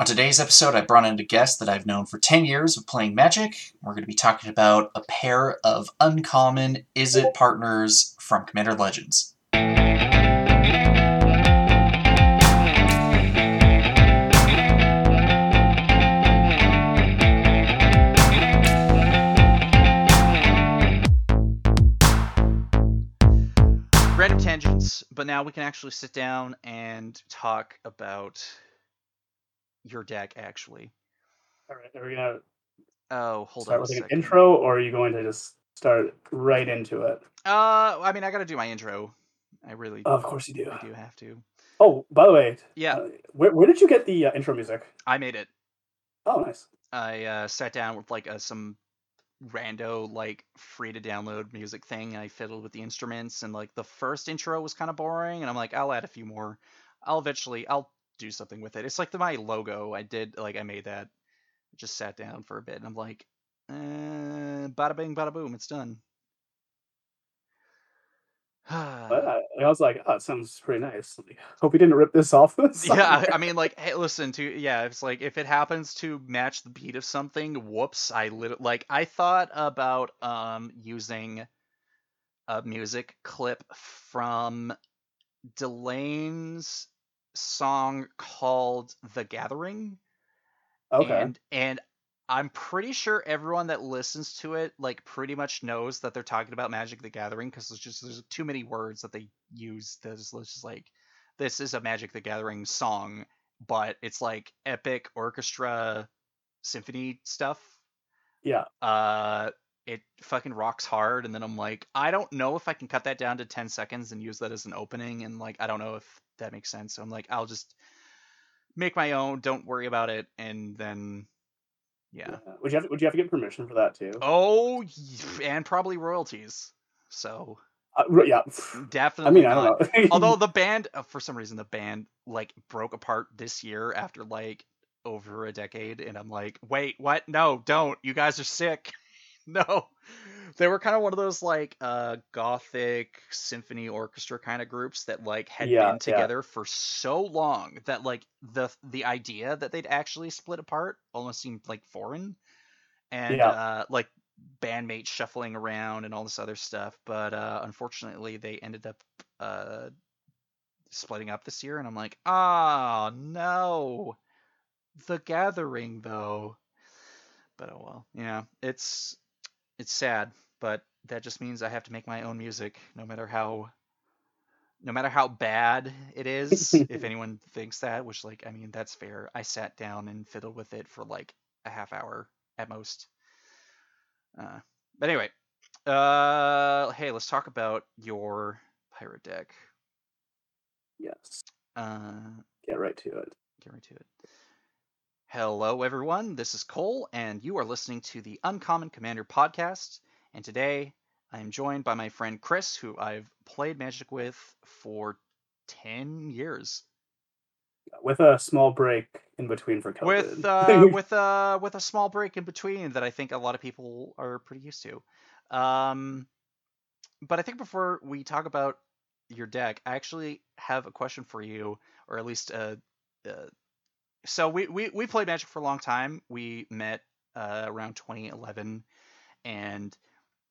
On today's episode, I brought in a guest that I've known for 10 years of playing Magic. We're going to be talking about a pair of uncommon Izzet partners from Commander Legends. Random tangents, but now we can actually sit down and talk about your deck actually. All right, are we gonna Oh, hold start on with an intro, or are you going to just start right into it? Uh, I mean, I gotta do my intro. I really, do. of course you do. I do have to. Oh, by the way, Yeah, uh, where where did you get the uh, intro music? I made it. Oh, nice. I uh, sat down with like uh, some rando like free to download music thing and I fiddled with the instruments and like the first intro was kind of boring and I'm like I'll add a few more. I'll eventually I'll do something with it. It's like the my logo. I did like I made that. Just sat down for a bit and I'm like, uh, bada bing, bada boom, it's done. But I, was like, oh, it sounds pretty nice. Like, hope you didn't rip this off. yeah, I- I mean, like, hey, listen to yeah. It's like if it happens to match the beat of something, whoops! I lit like I thought about um using a music clip from Delain's song called "The Gathering," okay. and and I'm pretty sure everyone that listens to it like pretty much knows that they're talking about Magic the Gathering because there's just there's too many words that they use. It's just like this is a Magic the Gathering song, but it's like epic orchestra symphony stuff. yeah. Uh it fucking rocks hard and then I'm like I don't know if I can cut that down to 10 seconds and use that as an opening and like I don't know if that makes sense. So I'm like I'll just make my own, don't worry about it and then yeah. yeah. Would you have would you have to get permission for that too? Oh, and probably royalties. So Uh, yeah. I definitely. mean, I not. don't know. Although the band, uh, for some reason, the band like broke apart this year after like over a decade, and I'm like, wait, what? No, don't. You guys are sick. no, they were kind of one of those like uh gothic symphony orchestra kind of groups that like had Yeah, been yeah. together for so long that like the the idea that they'd actually split apart almost seemed like foreign and Yeah. uh like bandmates shuffling around and all this other stuff but uh unfortunately they ended up uh splitting up this year and i'm like oh no the gathering though but oh well yeah it's it's sad but that just means i have to make my own music no matter how no matter how bad it is if anyone thinks that which like i mean that's fair i sat down and fiddled with it for like a half hour at most uh, but anyway uh hey let's talk about your pirate deck yes. uh Get right to it. get right to it hello everyone this is cole and you are listening to the uncommon commander podcast and today i am joined by my friend chris who i've played magic with for 10 years With a small break in between for COVID. with uh, with uh with a small break in between that I think a lot of people are pretty used to. Um, but I think before we talk about your deck, I actually have a question for you, or at least a, uh so we, we we played Magic for a long time. We met uh, around 2011, and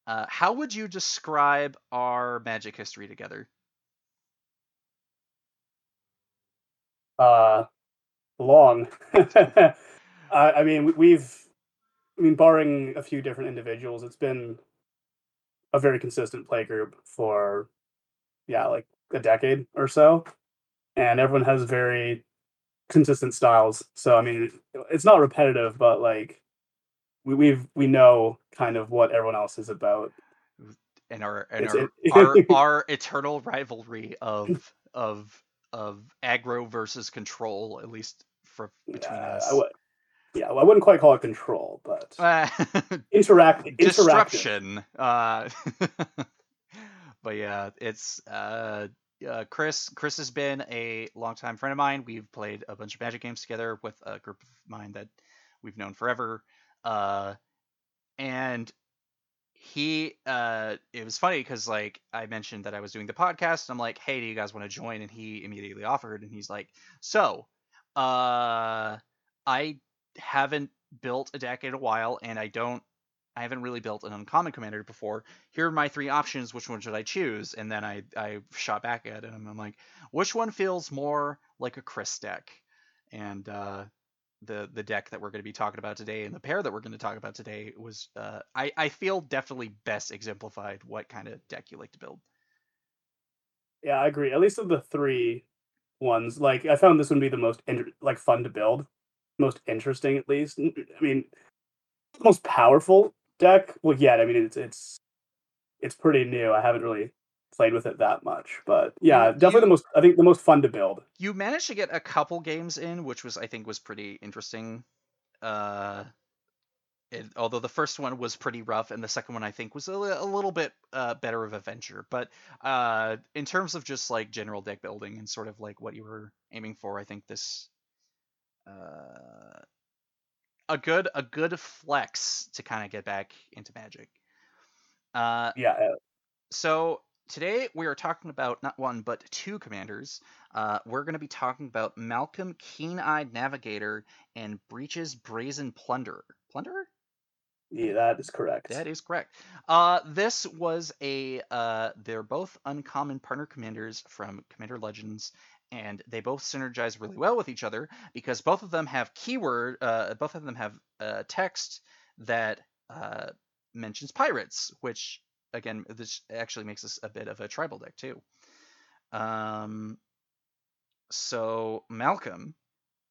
uh, how would you describe our Magic history together? uh long I, I mean we- we've i mean barring a few different individuals it's been a very consistent play group for yeah like a decade or so and everyone has very consistent styles so i mean it's not repetitive but like we, we've we know kind of what everyone else is about and our and our, our our eternal rivalry of of of aggro versus control, at least for between Uh, us. I would- yeah well, i wouldn't quite call it control but Uh, interact disruption. Uh, but yeah, it's uh, uh, Chris. Chris has been a longtime friend of mine. We've played a bunch of Magic games together with a group of mine that we've known forever. Uh, and he uh it was funny because like i mentioned that i was doing the podcast and i'm like hey do you guys want to join and he immediately offered and he's like so uh I haven't built a deck in a while, and I don't. I haven't really built an uncommon commander before. Here are my three options. Which one should I choose? And then I I shot back at and I'm like, which one feels more like a Chris deck? And uh, the the deck that we're going to be talking about today and the pair that we're going to talk about today was uh, I I feel definitely best exemplified what kind of deck you like to build. Yeah, I agree. At least of the three ones, like I found this one be the most inter- like fun to build, most interesting at least. I mean, most powerful deck. Well, yet I mean it's it's it's pretty new. I haven't really played with it that much, but yeah, You- definitely you- the most. I think the most fun to build. You managed to get a couple games in, which was I think was pretty interesting. Uh, it, although the first one was pretty rough, and the second one I think was a, a little bit uh, better of a venture. But uh, in terms of just like general deck building and sort of like what you were aiming for, I think this uh, a good a good flex to kind of get back into Magic. Uh, Yeah, uh, so today we are talking about not one but two commanders. Uh, we're going to be talking about Malcolm Keen-Eyed Navigator and Breeches Brazen Plunderer. Plunderer? yeah, that is correct. That is correct. Uh, this was a. Uh, they're both uncommon partner commanders from Commander Legends, and they both synergize really well with each other because both of them have keyword. Uh, both of them have uh, text that uh, mentions pirates, which again, this actually makes this a bit of a tribal deck too. Um, so Malcolm,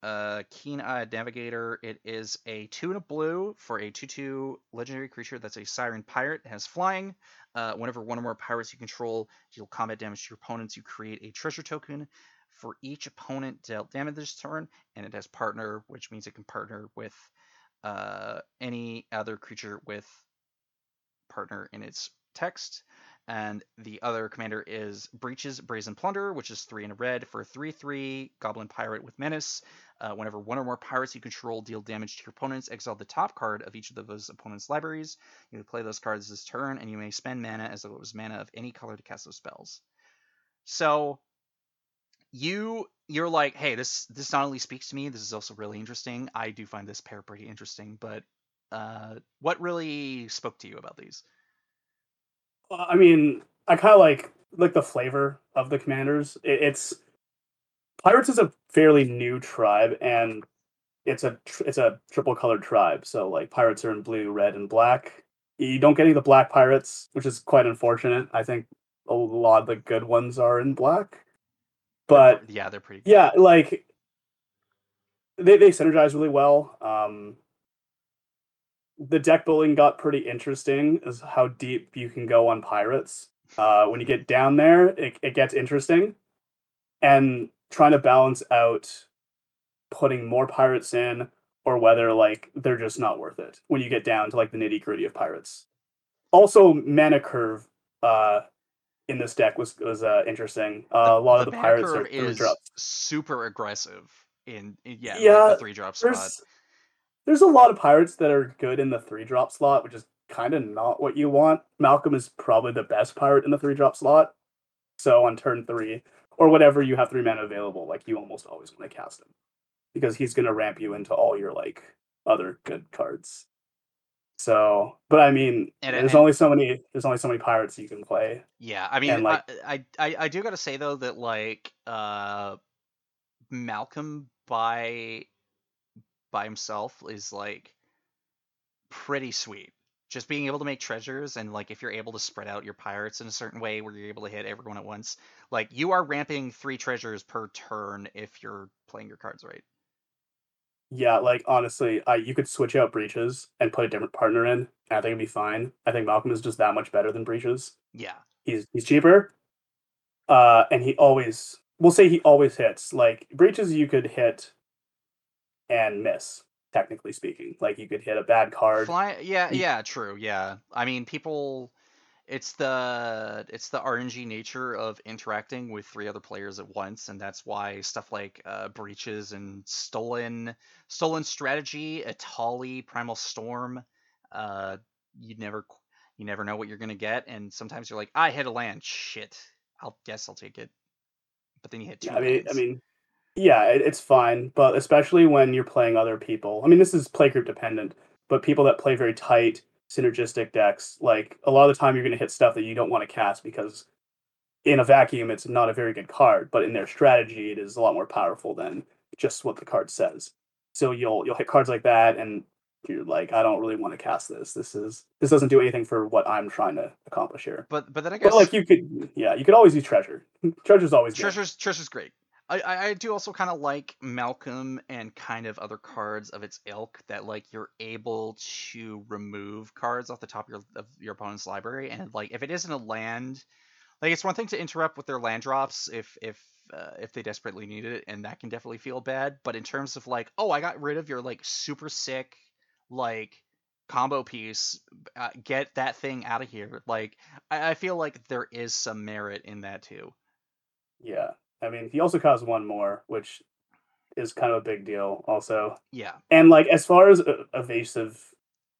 uh, Keen-Eyed Navigator. It is a two and a blue for a two-two legendary creature that's a Siren Pirate. Has flying. Uh, whenever one or more pirates you control deal combat damage to your opponents, you create a treasure token for each opponent dealt damage this turn, and it has partner, which means it can partner with uh, any other creature with partner in its text. And the other commander is Breeches Brazen Plunder, which is three in red for 3 3 Goblin Pirate with Menace. Uh, whenever one or more pirates you control deal damage to your opponents, exile the top card of each of those opponents' libraries. You may play those cards this turn, and you may spend mana as though it was mana of any color to cast those spells. So you you're like, hey, this this not only speaks to me, this is also really interesting. I do find this pair pretty interesting, but uh, what really spoke to you about these? I mean, I kind of like like the flavor of the commanders. It, it's pirates is a fairly new tribe, and it's a it's a triple colored tribe. So like pirates are in blue, red, and black. You don't get any of the black pirates, which is quite unfortunate. I think a lot of the good ones are in black, but yeah, they're pretty. yeah, like they they synergize really well. Um, the deck building got pretty interesting is how deep you can go on pirates. Uh, when you get down there, it, it gets interesting, and trying to balance out putting more pirates in or whether like they're just not worth it when you get down to like the nitty gritty of pirates. Also, mana curve uh, in this deck was was uh, interesting. Uh, a lot of the pirates are three is drops. super aggressive in, in yeah, Yeah, the three drop spot. there's there's a lot of pirates that are good in the three drop slot, which is kind of not what you want. Malcolm is probably the best pirate in the three drop slot. So on turn three or whatever you have three mana available, like you almost always want to cast him because he's gonna ramp you into all your like other good cards. So, but I mean, And- there's and- only so many. There's only so many pirates you can play. Yeah, I mean, And, like- I, I, I I do gotta say though that like uh, Malcolm by by himself is like pretty sweet. Just being able to make treasures and like if you're able to spread out your pirates in a certain way where you're able to hit everyone at once, like you are ramping three treasures per turn if you're playing your cards right. Yeah, like honestly, I you could switch out breeches and put a different partner in. And I think it'd be fine. I think Malcolm is just that much better than breeches. Yeah. he's he's cheaper uh and he always we'll say he always hits like breeches you could hit and miss technically speaking like you could hit a bad card Fly, yeah, yeah, true, yeah. I mean, people, it's the it's the RNG nature of interacting with three other players at once, and that's why stuff like uh, breeches and stolen stolen strategy, Etali, Primal Storm, uh, you never you never know what you're gonna get, and sometimes you're like, I hit a land, shit, I'll guess I'll take it, but then you hit two i mean i mean Yeah, it, it's fine, but especially when you're playing other people. I mean, this is playgroup dependent, but people that play very tight, synergistic decks, like a lot of the time you're going to hit stuff that you don't want to cast because in a vacuum it's not a very good card, but in their strategy it is a lot more powerful than just what the card says. So you'll you'll hit cards like that and you're like, I don't really want to cast this. This is this doesn't do anything for what I'm trying to accomplish here. But but then I guess But like you could, yeah, you could always use treasure. Treasure's always good. Treasure's Treasure's great. I, I do also kind of like Malcolm and kind of other cards of its ilk that like you're able to remove cards off the top of your of your opponent's library and like if it isn't a land, like it's one thing to interrupt with their land drops if if uh, if they desperately need it and that can definitely feel bad. But in terms of like oh I got rid of your like super sick like combo piece, uh, get that thing out of here. Like I, I feel like there is some merit in that too. Yeah. I mean, he also costs one more, which is kind of a big deal, also. Yeah. And like as far as uh, evasive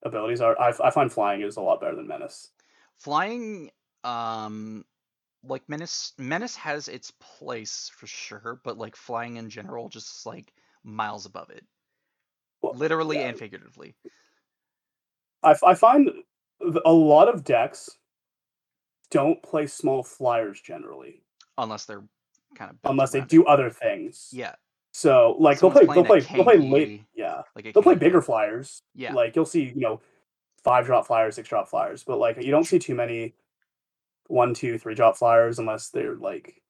abilities are, I, I find flying is a lot better than menace. Flying, um, like menace, menace has its place for sure, but like flying in general, just like miles above it, Well, literally yeah. and figuratively. I, f- I find th- a lot of decks don't play small flyers generally, Unless they're kind of unless they do other things. Yeah, So like they'll play Someone's they'll play they'll play late yeah like they'll play bigger flyers. Yeah, Like you'll see you know five drop flyers, six drop flyers, but like you don't see too many one, two, three drop flyers unless they're like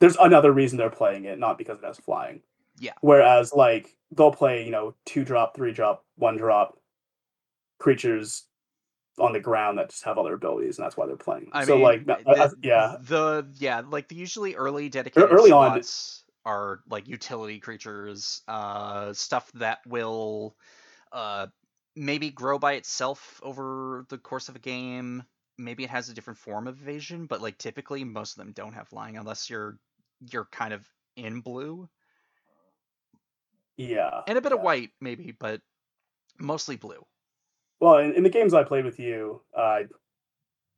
there's another reason they're playing it, not because it has flying. Yeah. Whereas like they'll play you know two drop, three drop, one drop creatures on the ground that just have other abilities, and that's why they're playing. I so mean, like the, I- yeah, the yeah, like the usually early dedicated early on- slots are like utility creatures, uh, stuff that will, uh, maybe grow by itself over the course of a game. Maybe it has a different form of evasion, but like typically most of them don't have flying unless you're you're kind of in blue yeah. and a bit of white maybe, but mostly blue. Well, in, in the games I played with you, I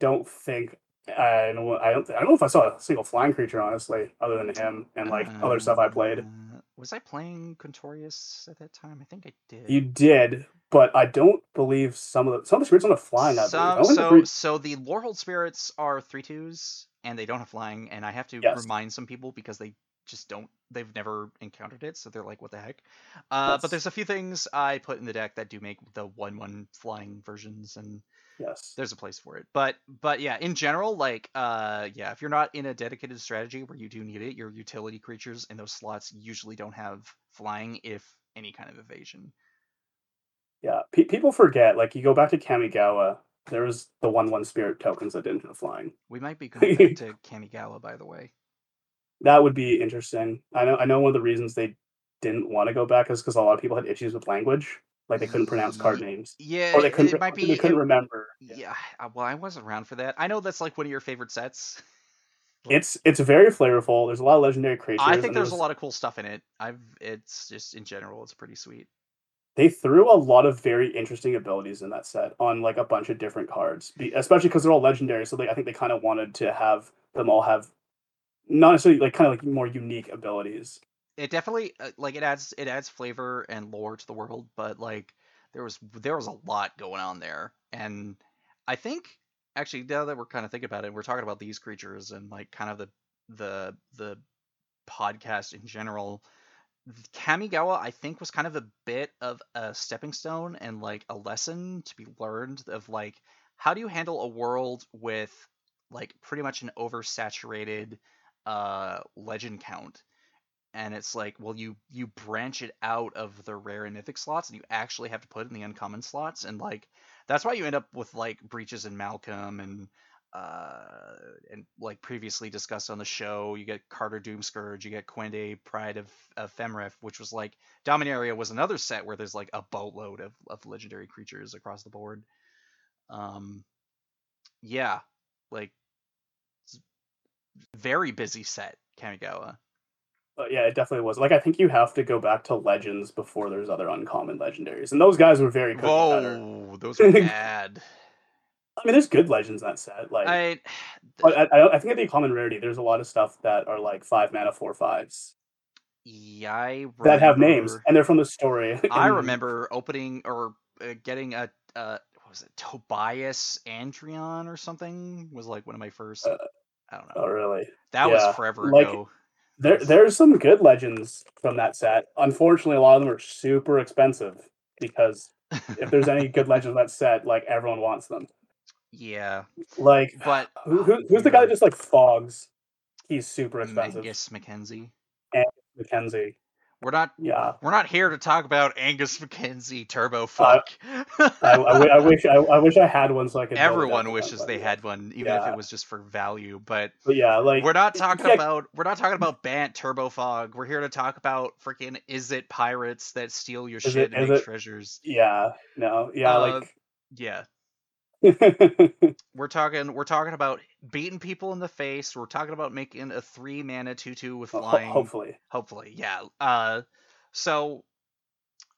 don't think I don't I don't I don't know if I saw a single flying creature honestly, other than him and like other stuff I played. Uh, Was I playing Quintorius at that time? I think I did. You did, but I don't believe some of the some of the spirits on the flying. I. Some, so three- so the Lorehold spirits are three twos and they don't have flying, and I have to Yes. remind some people because they just don't they've never encountered it, so they're like, what the heck? Uh, but there's a few things I put in the deck that do make the one one flying versions, and yes, there's a place for it. But but yeah, in general, like uh yeah, if you're not in a dedicated strategy where you do need it, your utility creatures in those slots usually don't have flying, if any kind of evasion. yeah. Pe- people forget. Like you go back to Kamigawa, there was the one one spirit tokens that didn't have flying. We might be going back to Kamigawa, by the way. That would be interesting. I know. I know one of the reasons they didn't want to go back is because a lot of people had issues with language, like they couldn't pronounce card names, Yeah, or they couldn't. it might be. They couldn't it- remember. yeah. uh, well, I wasn't around for that. I know that's like one of your favorite sets. It's it's very flavorful. There's a lot of legendary creatures. I think and there's a lot of cool stuff in it. I've. It's just in general, it's pretty sweet. They threw a lot of very interesting abilities in that set on like a bunch of different cards, especially because they're all legendary. So they, I think they kind of wanted to have them all have not necessarily like kind of like more unique abilities. It definitely uh, like it adds it adds flavor and lore to the world, but like there was there was a lot going on there, and I think actually now that we're kind of thinking about it, we're talking about these creatures and like kind of the the the podcast in general. Kamigawa, I think, was kind of a bit of a stepping stone and like a lesson to be learned of like how do you handle a world with like pretty much an oversaturated uh legend count. And it's like well you you branch it out of the rare and mythic slots and you actually have to put in the uncommon slots. And like that's why you end up with like breeches and malcolm and uh and like previously discussed on the show you get kardur doomscourge you get kwende pride of, of femeref which was like dominaria was another set where there's like a boatload of, of legendary creatures across the board. Um yeah like very busy set kamigawa But yeah, it definitely was. Like I think you have to go back to legends before there's other uncommon legendaries, and those guys were very good. Whoa, those were bad. I mean, there's good legends in that set. Like, I, but I, I, think at the common rarity, there's a lot of stuff that are like five mana, four fives. Yeah, I remember, that have names and they're from the story. I remember opening or uh, getting a uh, what was it Tobias Andrion or something was like one of my first. Uh, I don't know. Oh, really? that yeah, was forever like- ago. There, there's some good legends from that set. Unfortunately, a lot of them are super expensive because if there's any good legends in that set, like everyone wants them. Yeah, Like, but who, who, who's the guy that mm. just like fogs? He's super expensive. Angus Mackenzie. Mackenzie. We're not. Yeah. We're not here to talk about Angus Mackenzie Turbo Fog. I, I, I wish I, I wish I had one so I could. build a deck Everyone wishes they had one, even if it was just for value. But But yeah, like we're not talking yeah. about we're not talking about Bant Turbo Fog. We're here to talk about freaking Izzet pirates that steal your Is shit it- and make it- treasures. Yeah, no, yeah, Uh, Yeah. We're talking we're talking about beating people in the face. We're talking about making a three mana two two with flying. hopefully, Hopefully, yeah. Uh, so,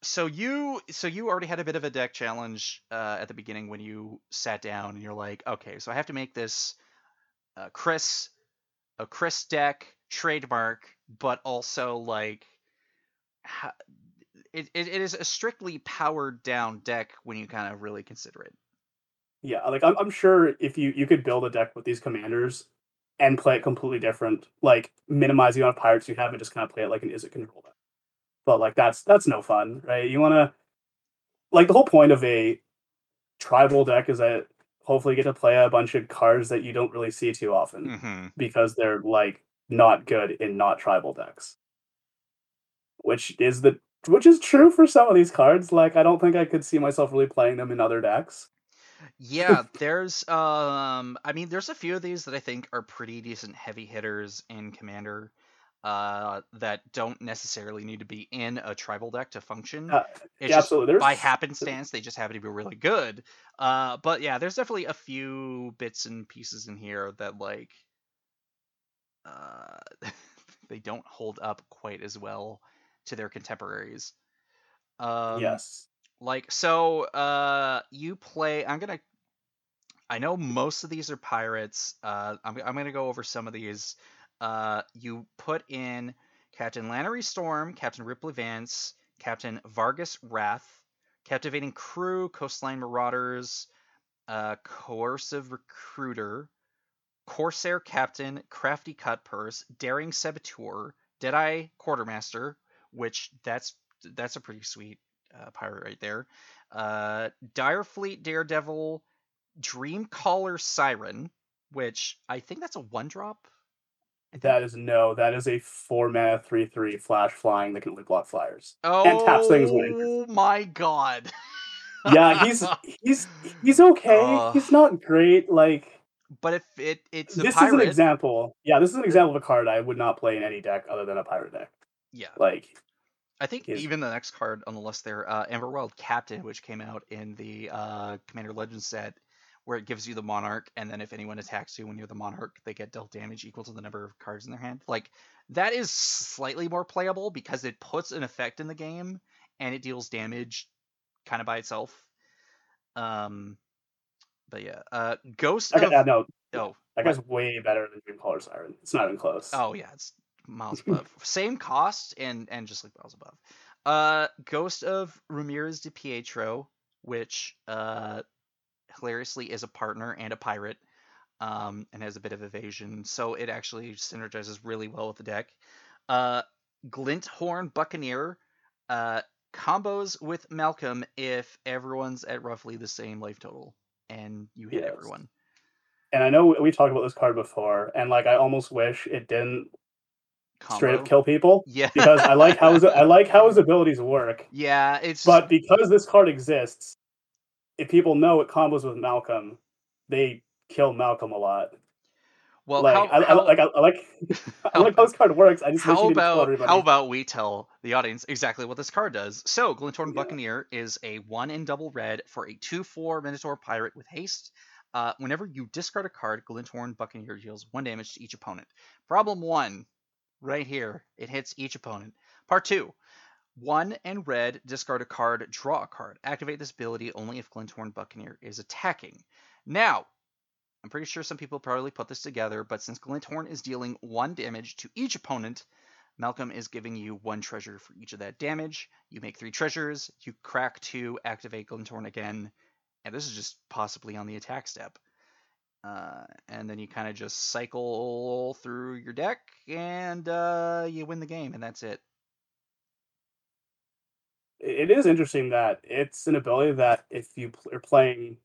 so you, so you already had a bit of a deck challenge uh, at the beginning when you sat down and you're like, okay, so I have to make this uh, Chris, a Chris deck trademark, but also like, ha- it, it, it is a strictly powered down deck when you kind of really consider it. Yeah, like I'm, I'm sure if you you could build a deck with these commanders and play it completely different, like minimize the amount of pirates you have and just kind of play it like an Izzet control deck. But like that's that's no fun, right? You want to like the whole point of a tribal deck is that hopefully you get to play a bunch of cards that you don't really see too often. Mm-hmm. because they're like not good in not tribal decks. Which is the which is true for some of these cards. Like I don't think I could see myself really playing them in other decks. Yeah, there's um I mean there's a few of these that I think are pretty decent heavy hitters in Commander uh that don't necessarily need to be in a tribal deck to function. Uh, it's yeah, just absolutely. There's by happenstance they just happen to be really good. Uh but yeah, there's definitely a few bits and pieces in here that like uh they don't hold up quite as well to their contemporaries. Um yes. Like so uh you play i'm gonna i know most of these are pirates uh i'm, I'm gonna go over some of these. Uh you put in captain lannery storm captain ripley vance captain vargas wrath captivating crew coastline marauders uh coercive recruiter corsair captain crafty cut purse daring saboteur deadeye quartermaster which that's that's a pretty sweet uh, pirate right there. Uh, Direfleet Daredevil, Dreamcaller Siren, which I think that's a one drop. That is no, that is a four mana three three flash flying that can only block flyers. oh and taps things Oh my god. Yeah, he's he's he's okay. Uh, he's not great. Like but if it it's a this pirate, is an example. Yeah, this is an example of a card I would not play in any deck other than a pirate deck. yeah. Like I think is- even the next card on the list there, uh, Emberwilde Captain, which came out in the uh, Commander Legends set, where it gives you the Monarch, and then if anyone attacks you when you're the Monarch, they get dealt damage equal to the number of cards in their hand. Like that is slightly more playable because it puts an effect in the game and it deals damage kind of by itself. Um, but yeah, uh, Ghost I of got, no, oh that guy's way better than Dreamcaller Siren. It's not even close. Oh yeah, it's miles above. Same cost and and just like miles above. Uh, Ghost of Ramirez de Pietro, which uh, hilariously is a partner and a pirate, um, and has a bit of evasion, so it actually synergizes really well with the deck. Uh, Glinthorn Buccaneer, uh, combos with Malcolm if everyone's at roughly the same life total, and you hit Yes. everyone. And I know we- we talked about this card before, and like I almost wish it didn't straight up kill people Yeah. because I like how his I like how his abilities work. yeah, it's But because this card exists, if people know it combos with Malcolm, they kill Malcolm a lot. well. like how, I, I, like I, I like I how- like how this card works. I just wish How you didn't kill about everybody. how about we tell the audience exactly what this card does? So, Glinthorn Yeah. Buccaneer is a one in double red for a two-four Minotaur pirate with haste. Uh, whenever you discard a card, Glinthorn Buccaneer deals one damage to each opponent. Problem one, right here, it hits each opponent. Part two, one and red, discard a card, draw a card. Activate this ability only if Glinthorn Buccaneer is attacking. Now, I'm pretty sure some people probably put this together, but since Glinthorn is dealing one damage to each opponent, Malcolm is giving you one treasure for each of that damage. You make three treasures, you crack two, activate Glinthorn again, and this is just possibly on the attack step. Uh, and then you kind of just cycle through your deck and uh, you win the game, and that's it. It is interesting that it's an ability that if you are playing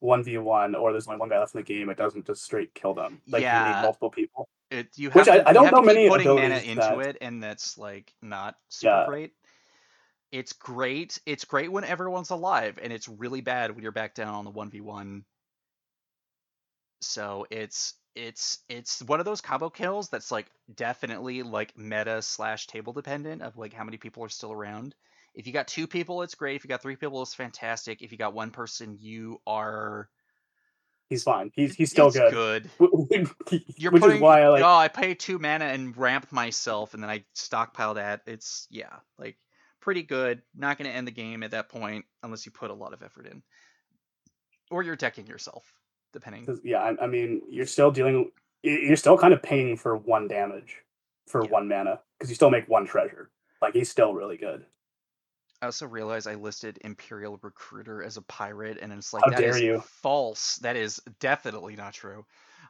one v one or there's only one guy left in the game, it doesn't just straight kill them. Like you Yeah. need multiple people. It you have Which I- to, I you don't know many putting mana into that- it, and that's like not super Yeah. great. It's great. It's great when everyone's alive, and it's really bad when you're back down on the one v one. So it's it's it's one of those combo kills that's like definitely like meta slash table dependent of like how many people are still around. If you got two people, it's great. If you got three people, it's fantastic. If you got one person, you are He's fine. He's he's still good. good. You're Which putting, is why I like oh, I pay two mana and ramp myself, and then I stockpile that. It's yeah, like pretty good. Not going to end the game at that point unless you put a lot of effort in, or you're decking yourself, depending. yeah, I, I mean, you're still dealing. You're still kind of paying for one damage for Yeah. one mana because you still make one treasure. Like he's still really good. I also realized I listed Imperial Recruiter as a pirate, and it's like How that is you. false. That is definitely not true.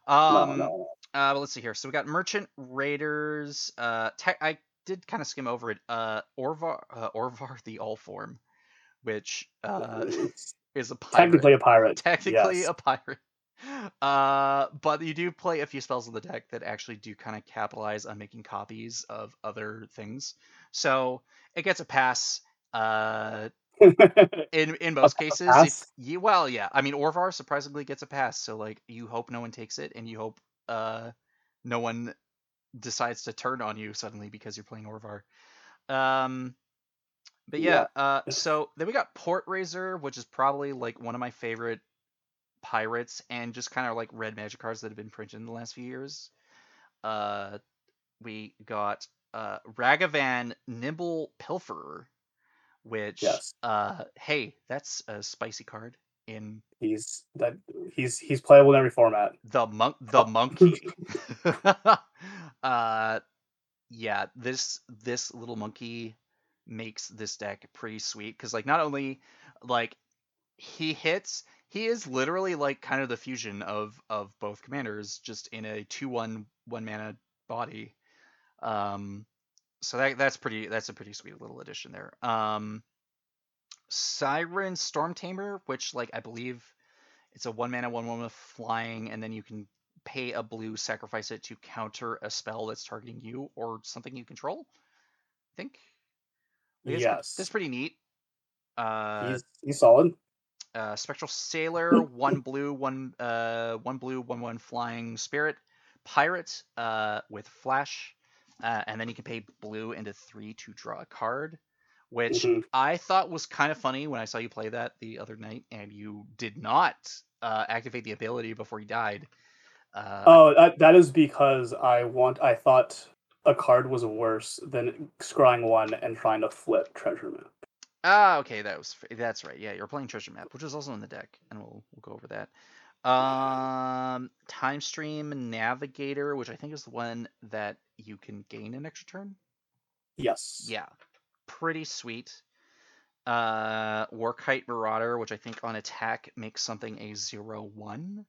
Um, no, Uh, but let's see here. So we got Merchant Raiders. Uh, te- I did kind of skim over it. Uh, Orvar, uh, Orvar the All Form, which uh, is a pirate. technically a pirate. technically yes. a pirate. Uh, but you do play a few spells in the deck that actually do kind of capitalize on making copies of other things. So it gets a pass. Uh, in in most cases, if you well, yeah. I mean, Orvar surprisingly gets a pass. So like, you hope no one takes it, and you hope uh, no one decides to turn on you suddenly because you're playing Orvar. Um, but yeah, uh, so then we got Port Razer, which is probably like one of my favorite pirates, and just kind of like red magic cards that have been printed in the last few years. Uh, we got uh, Ragavan Nimble Pilferer, which Yes. uh, hey, that's a spicy card in he's that he's he's playable in every format. the monk the monkey uh yeah this this little monkey makes this deck pretty sweet because like not only like he hits he is literally like kind of the fusion of of both commanders just in a 2-1 one mana body um so that that's pretty that's a pretty sweet little addition there um siren storm tamer which like i believe it's a one mana, one one with flying, and then you can pay a blue, sacrifice it to counter a spell that's targeting you or something you control. I think. Yes. That's pretty neat. Uh, he's he's solid. Uh, Spectral Sailor, one blue, one uh, one blue, one one flying spirit, pirate uh, with flash, uh, and then you can pay blue into three to draw a card, which Mhm. I thought was kind of funny when I saw you play that the other night, and you did not uh, activate the ability before you died. Uh, Oh, that, that is because I want. I thought a card was worse than scrying one and trying to flip treasure map. Ah, okay, that was that's right. Yeah, you're playing Treasure Map, which is also in the deck, and we'll we'll go over that. Um, Time Stream Navigator, which I think is the one that you can gain an extra turn. Yes. Yeah, pretty sweet. Uh, Warkite Marauder, which I think on attack makes something a zero one.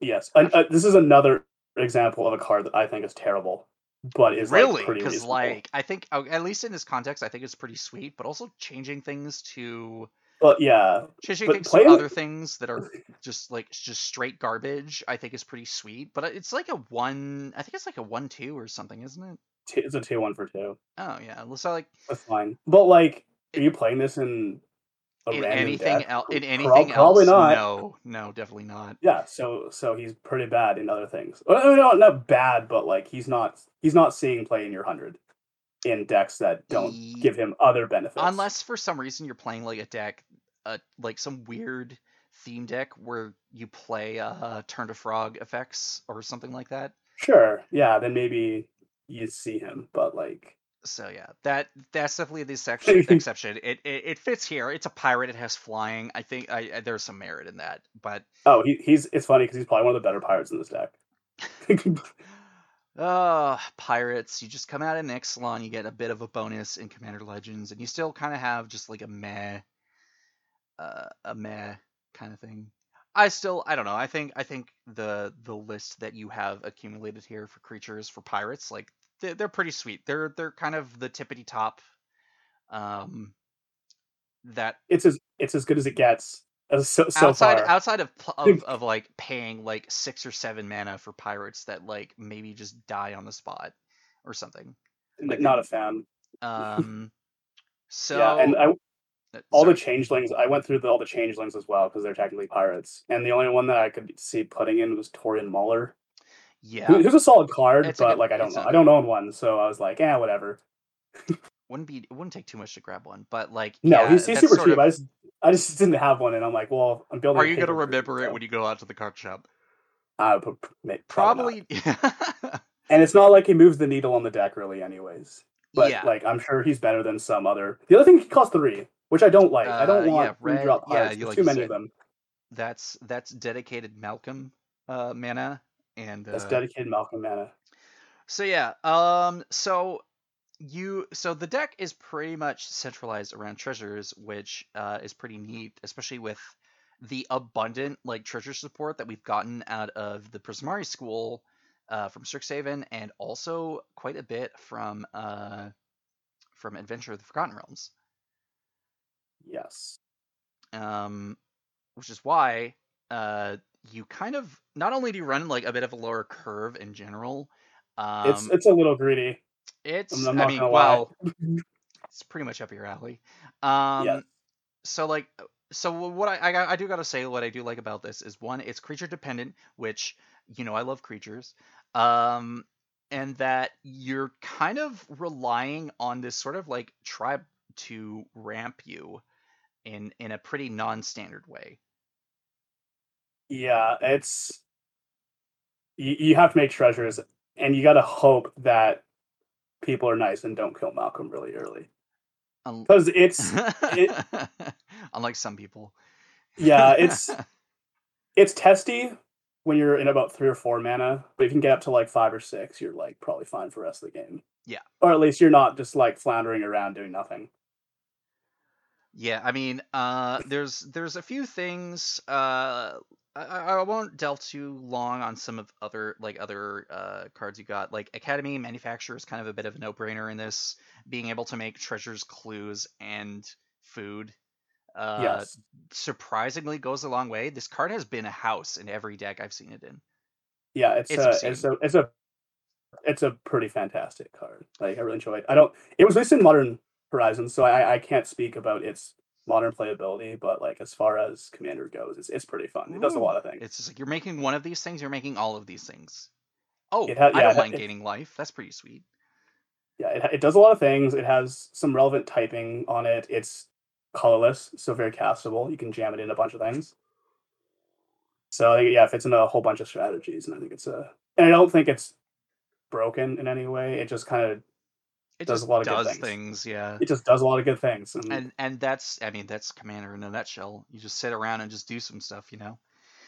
Yes. And, uh, this is another example of a card that I think is terrible, but is really because reasonable. like i think uh, at least in this context i think it's pretty sweet but also changing things to But yeah, changing But things to other things that are just like just straight garbage i think is pretty sweet but it's like a one i think it's like a one two or something isn't it it's a two one for two. oh yeah so like That's fine. But like, are you playing this in in anything else in anything probably else not. no no definitely not Yeah, so so he's pretty bad in other things. Well, I not, not bad, but like he's not he's not seeing play in your hundred in decks that don't Ye- give him other benefits. unless for some reason you're playing like a deck uh, like some weird theme deck where you play uh turn to frog effects or something like that sure, yeah, then maybe you see him, but like So yeah, that that's definitely the section, exception. It, it it fits here. It's a pirate. It has flying. I think I, I there's some merit in that. But oh, he, he's it's funny because he's probably one of the better pirates in this deck. Uh, pirates. You just come out in Ixalan, you get a bit of a bonus in Commander Legends, and you still kind of have just like a meh, uh, a meh kind of thing. I still, I don't know. I think, I think the the list that you have accumulated here for creatures for pirates, like they're, they're pretty sweet. They're they're kind of the tippity top. Um, that It's as it's as good as it gets. As so, so outside far. outside of, of of like paying like six or seven mana for pirates that like maybe just die on the spot or something. N- not a fan. Um, so yeah, and I, uh, all the changelings. I went through the, all the changelings as well because they're technically pirates. And the only one that I could see putting in was Taurean Mauler. Yeah Who- Who's a solid card, It's but good- like I don't it's know. a- I don't own one, so I was like, yeah, whatever. wouldn't be it wouldn't take too much to grab one, but like No, yeah, he's, he's super cheap. of- I just I just didn't have one, and I'm like, well, I'm building. Are you gonna remember it so when you go out to the card shop? I would pr- may- probably. Probably. And it's not like he moves the needle on the deck really, anyways. But yeah. like, I'm sure he's better than some other. The other thing he costs three, which I don't like. I Uh, don't yeah, want red- drop yeah, you like too many said. of them. That's that's dedicated Malcolm uh, mana and That's uh, dedicated Malcolm mana. So yeah, um, so you so the deck is pretty much centralized around treasures, which uh, is pretty neat, especially with the abundant like treasure support that we've gotten out of the Prismari school uh, from Strixhaven, and also quite a bit from uh, from Adventure of the Forgotten Realms. Yes. um, which is why uh, you kind of not only do you run like a bit of a lower curve in general. Um, it's it's a little greedy. it's I mean, well, it's pretty much up your alley. Um, Yes. so like, so what I, I I do gotta say what I do like about this is one, it's creature dependent, which you know I love creatures. Um, and that you're kind of relying on this sort of like tribe to ramp you in in a pretty non-standard way. Yeah, it's you, you have to make treasures, and you got to hope that people are nice and don't kill Malcolm really early because it's it- Unlike some people. yeah it's it's testy when you're in about three or four mana, but if you can get up to like five or six, you're like probably fine for the rest of the game. Yeah. or at least you're not just like floundering around doing nothing. Yeah, I mean, uh, there's there's a few things. Uh, I, I won't delve too long on some of other like other uh, cards you got. Like Academy Manufacturer is kind of a bit of a no-brainer in this. Being able to make treasures, clues, and food. Uh, yes, surprisingly goes a long way. This card has been a house in every deck I've seen it in. yeah, it's it's a, it's a it's a it's a pretty fantastic card. Like I really enjoy it. I don't. It was released in Modern Horizons, so I I can't speak about its modern playability, but like as far as Commander goes, it's it's pretty fun. It does a lot of things. It's just like you're making one of these things, you're making all of these things. Oh, It ha- I don't mind it- gaining life. That's pretty sweet. Yeah, it, it does a lot of things. It has some relevant typing on it. It's colorless, so very castable. You can jam it in a bunch of things. So I think, yeah, it fits into a whole bunch of strategies, and I think it's a. And I don't think it's broken in any way. It just kind of It does a lot of good things. things, yeah. it just does a lot of good things. And, and and that's I mean that's Commander in a nutshell. You just sit around and just do some stuff, you know.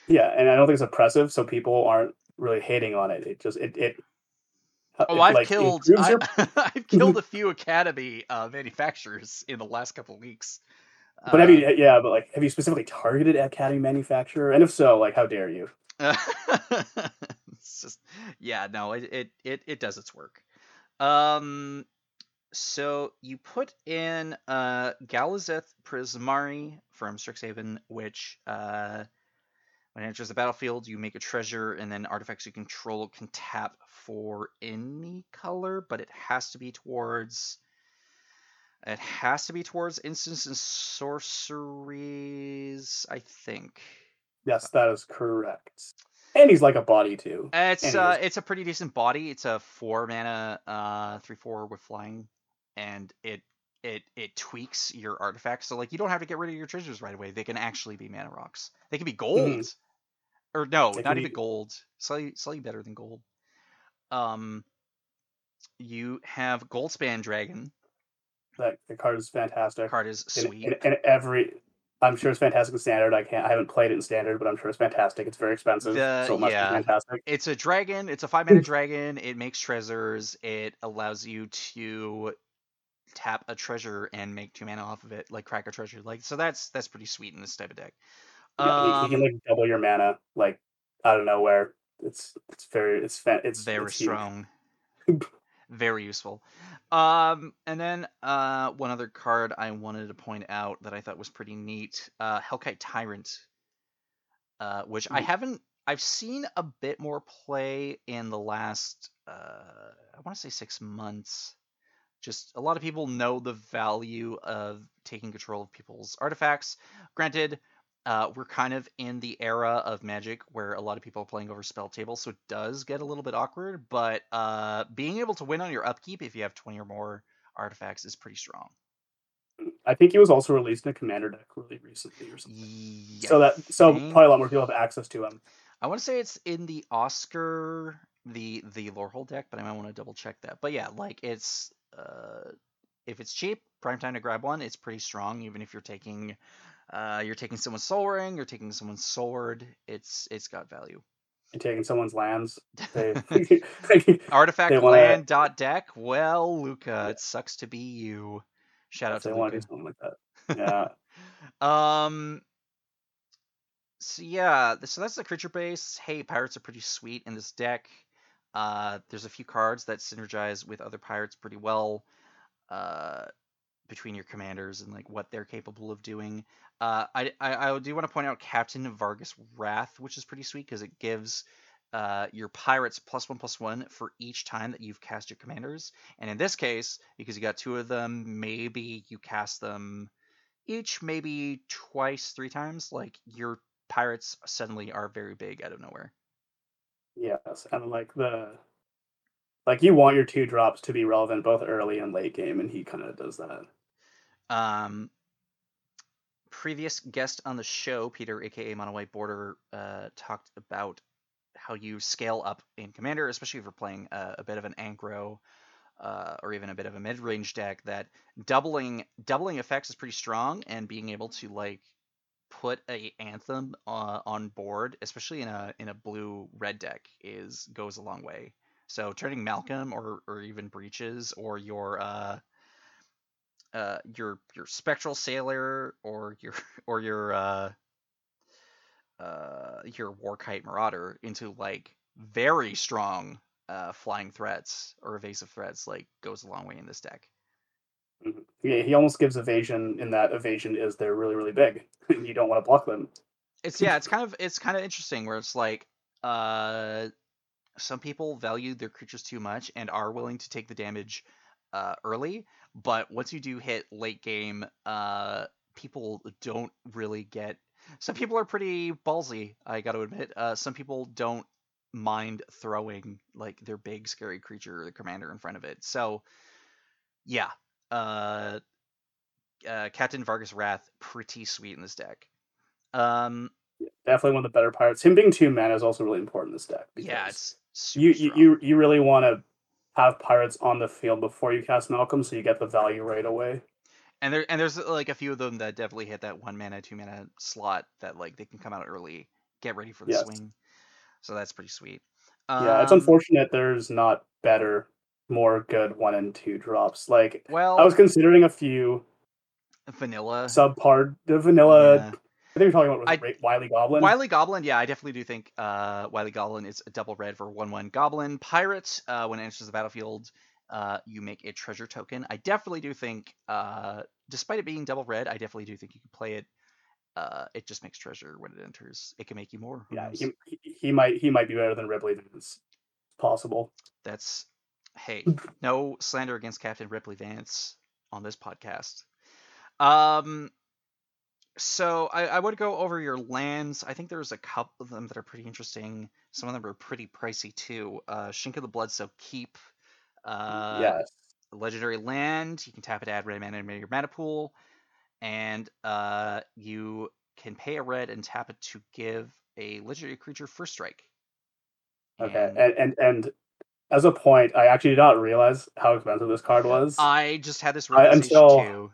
yeah, and I don't think it's oppressive, so people aren't really hating on it. It just it it. Oh, it, I've like, killed improves your- I, I've killed a few Academy uh, manufacturers in the last couple of weeks. But have you, Uh, yeah, but like, have you specifically targeted Academy manufacturer? And if so, like, how dare you? it's just yeah, no, it, it it it does its work. Um, so you put in uh Galazeth Prismari from Strixhaven, which uh when it enters the battlefield, you make a treasure, and then artifacts you control can tap for any color, but it has to be towards. It has to be towards instants and sorceries, I think. Yes, that is correct. And he's like a body too. It's uh, it's a pretty decent body. It's a four mana, uh, three four with flying, and it it it tweaks your artifacts. So like you don't have to get rid of your treasures right away. They can actually be mana rocks. They can be gold, or no, They not even be- gold. Slightly slightly better than gold. Um, you have Goldspan Dragon. That the card is fantastic. The card is sweet. and, every, I'm sure it's fantastic in standard. I can't. I haven't played it in standard, but I'm sure it's fantastic. It's very expensive, The- so it must yeah. be fantastic. It's a dragon. It's a five mana dragon. It makes treasures. It allows you to tap a treasure and make two mana off of it, like crack a treasure. Like so, that's that's pretty sweet in this type of deck. Yeah, he- he, Um, can like double your mana like out of nowhere. It's it's very it's it's very it's strong very useful um and then uh one other card i wanted to point out that i thought was pretty neat uh hellkite tyrant uh which i Mhm. haven't i've seen a bit more play in the last uh i want to say six months just a lot of people know the value of taking control of people's artifacts granted uh, we're kind of in the era of Magic where a lot of people are playing over spell tables, so it does get a little bit awkward. But uh, being able to win on your upkeep if you have 20 or more artifacts is pretty strong. I think he was also released in a commander deck really recently or something. Yeah, so that so probably a lot more people have access to him. I want to say it's in the Oscar the the Lorehold deck, but I might want to double check that. But yeah, like it's uh, if it's cheap, prime time to grab one. It's pretty strong, even if you're taking uh, you're taking someone's sol ring, you're taking someone's sword. It's it's got value. And taking someone's lands. They, Artifact They wanna- land dot deck. Well, Luca, it sucks to be you. Shout out to they want to Luca. do something like that. Yeah. Um. So yeah, so that's the creature base. Hey, pirates are pretty sweet in this deck. Uh, there's a few cards that synergize with other pirates pretty well. Uh, between your commanders and like what they're capable of doing. Uh, I, I I do want to point out Captain Vargus Wrath, which is pretty sweet because it gives uh, your pirates plus one plus one for each time that you've cast your commanders. And in this case, because you got two of them, maybe you cast them each maybe twice, three times. Like your pirates suddenly are very big out of nowhere. Yes, and like the like you want your two drops to be relevant both early and late game, and he kind of does that. Um, previous guest on the show, Peter, aka Mono White Border, uh, talked about how you scale up in Commander, especially if you're playing a, a bit of an aggro uh, or even a bit of a mid-range deck. That doubling doubling effects is pretty strong, and being able to like put a anthem uh, on board, especially in a in a blue red deck, is goes a long way. So turning Malcolm or or even breeches or your uh, uh, your your spectral sailor or your or your uh, uh, your warkite marauder into like very strong uh, flying threats or evasive threats like goes a long way in this deck. Mhm. Yeah, he almost gives evasion in that evasion is they're really really big. you don't want to block them. It's yeah, it's kind of it's kind of interesting where it's like uh some people value their creatures too much and are willing to take the damage uh early, but once you do hit late game, uh people don't really get some people are pretty ballsy, I got to admit. Uh some people don't mind throwing like their big scary creature the commander in front of it. So yeah, uh uh, Captain Vargus Wrath, pretty sweet in this deck. Um, Definitely one of the better pirates. Him being two mana is also really important in this deck. yeah, it's super you, you you you really want to have pirates on the field before you cast Malcolm, so you get the value right away. and there and there's like a few of them that definitely hit that one mana, two mana slot that like they can come out early, get ready for the Yes. swing. So that's pretty sweet. yeah, it's Um, unfortunate there's not better, more good one and two drops. Like Well, I was considering a few vanilla. subpar the vanilla. yeah. I think you're talking about was Wily Goblin. Wily Goblin, yeah, I definitely do think uh, Wily Goblin is a double red for one one Goblin Pirate. Uh, when it enters the battlefield, uh, you make a treasure token. I definitely do think, uh, despite it being double red, I definitely do think you can play it. Uh, it just makes treasure when it enters. It can make you more. Yeah, he, he- he might he might be better than Ripley. It's possible. That's hey, no slander against Captain Ripley Vance on this podcast. Um, so I, I would go over your lands. I think there's a couple of them that are pretty interesting. Some of them are pretty pricey too. Uh, Shinka, the Bloodsoaked Keep. Uh, yes. legendary land. You can tap it, to add red mana to your mana pool, and uh, you can pay a red and tap it to give a legendary creature first strike. Okay. And And, and and as a point, I actually did not realize how expensive this card was. I just had this realization until- too.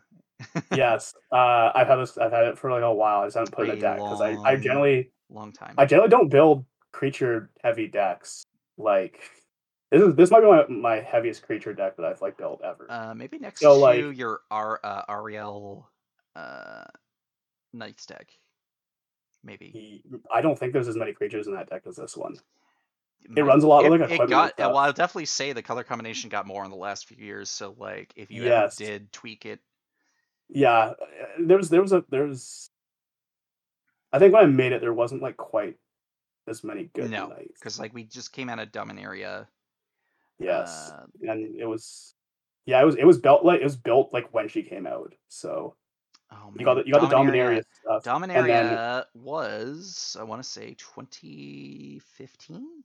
yes, uh, I've had this. I've had it for like a while. I just haven't put it in a A deck because I, I generally Long time. I generally don't build creature heavy decks. Like this is this might be my, my heaviest creature deck that I've like built ever. Uh, maybe next So, to like- your R uh, Aryel uh, Knights deck. Maybe. He- I don't think there's as many creatures in that deck as this one. Might- runs a lot it, like it got. and. Well, I'll definitely say the color combination got more in the last few years. So, like, if you Yes. did tweak it, Yeah, uh, there was there was a there's. I think when I made it, there wasn't like quite as many good no, because like we just came out of Dominaria. yes, uh, and it was yeah, it was it was built like it was built like when she came out. So Oh man, you got the, you got the Dominaria stuff. Dominaria then was I want to say 2015,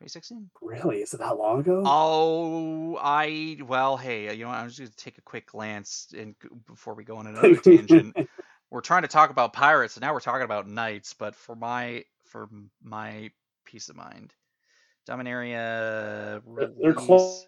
2016. really, is it that long ago? Oh, I well, hey, you know, what, I'm just gonna take a quick glance and before we go on another tangent. We're trying to talk about pirates, and now we're talking about knights. But for my for my peace of mind, Dominaria. They're- they're close.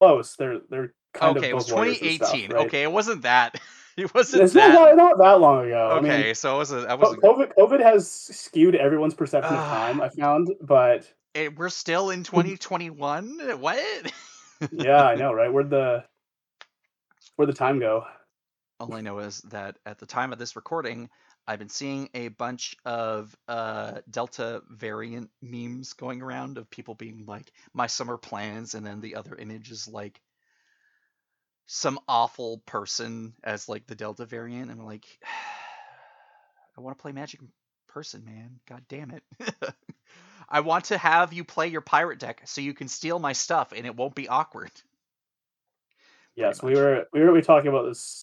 Close. They're they're kind Okay, it of was both warriors and stuff, 2018. right? Okay, it wasn't that. It wasn't It's not, that. that- not that long ago. I mean, Okay, so it wasn't. I wasn't. COVID, COVID has skewed everyone's perception of time. I found, but it- we're still in 2021. What? yeah, I know, right? Where'd the where'd the time go? All I know is that at the time of this recording, I've been seeing a bunch of uh, Delta variant memes going around of people being like, "My summer plans," and then the other image is like some awful person as like the Delta variant. I'm like, I want to play Magic person, man. God damn it. I want to have you play your pirate deck so you can steal my stuff and it won't be awkward. Yes, we were we were we talking about this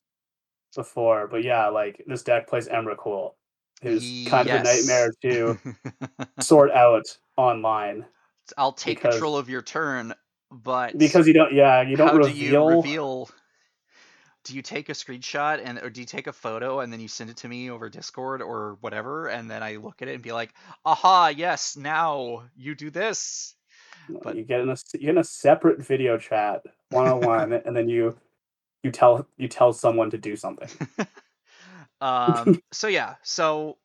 before, but yeah, like this deck plays Emrakul, who's kind of a nightmare to sort out online I'll take because- control of your turn, but because you don't. Yeah, you don't reveal. do you reveal? Do you take a screenshot and or do you take a photo and then you send it to me over Discord or whatever, and then I look at it and be like, "Aha, yes, now you do this." but- you get in a you get in a separate video chat one on one, and then you you tell you tell someone to do something. um, so yeah, so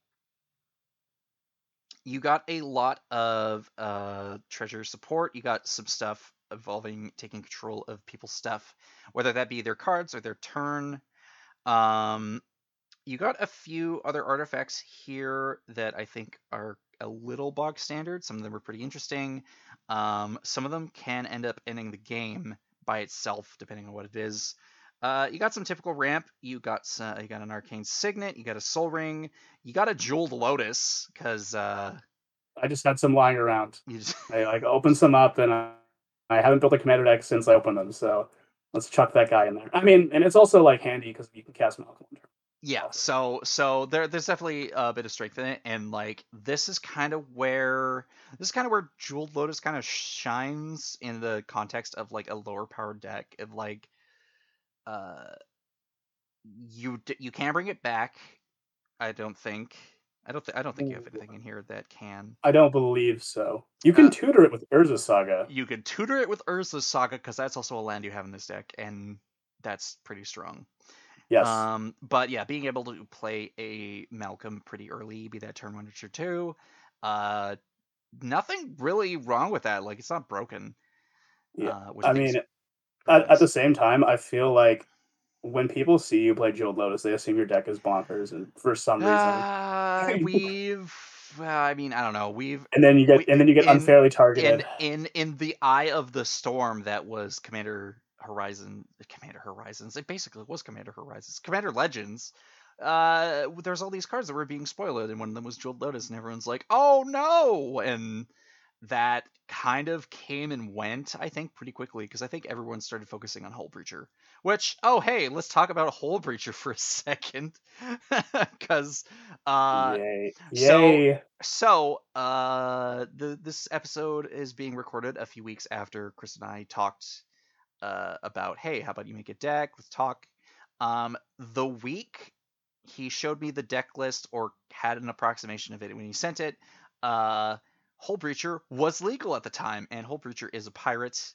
you got a lot of uh, treasure support. You got some stuff involving taking control of people's stuff, whether that be their cards or their turn. Um, you got a few other artifacts here that I think are a little bog standard. Some of them are pretty interesting. Um, some of them can end up ending the game by itself, depending on what it is. Uh, you got some typical ramp. You got some, you got an arcane signet. You got a sol ring. You got a jeweled lotus because uh, I just had some lying around. you just, I like opened some up, and I, I haven't built a commander deck since I opened them. So let's chuck that guy in there. I mean, and it's also like handy because you can cast Malcolm. yeah. So so there there's definitely a bit of strength in it, and like this is kind of where this is kind of where jeweled lotus kind of shines in the context of like a lower powered deck. Of like, uh, you you can bring it back. I don't think. I don't. Th- I don't think you have anything in here that can. I don't believe so. You can Uh, tutor it with Urza Saga. You can tutor it with Urza's Saga because that's also a land you have in this deck, and that's pretty strong. Yes. Um, but yeah, being able to play a Malcolm pretty early, be that turn one or turn two, uh, nothing really wrong with that. Like it's not broken. Yeah, Uh, which I mean, at, at the same time, I feel like when people see you play Jeweled Lotus, they assume your deck is bonkers, and for some reason, Uh, we've. Uh, I mean, I don't know. We've and then you get we- and then you get in- unfairly targeted. in in in the eye of the storm that was Commander Horizon, Commander Horizons. It basically was Commander Horizons, Commander Legends. Uh, there's all these cards that were being spoiled, and one of them was Jeweled Lotus, and everyone's like, "Oh no!" And that kind of came and went, I think, pretty quickly because I think everyone started focusing on Hull Breacher. Which, oh hey, let's talk about Hull Breacher for a second, because uh, Yay! so- so, uh, the this episode is being recorded a few weeks after Chris and I talked uh, about, hey, how about you make a deck? Let's talk. Um, the week he showed me the deck list or had an approximation of it when he sent it, uh, Hull Breacher was legal at the time, and Hull Breacher is a pirate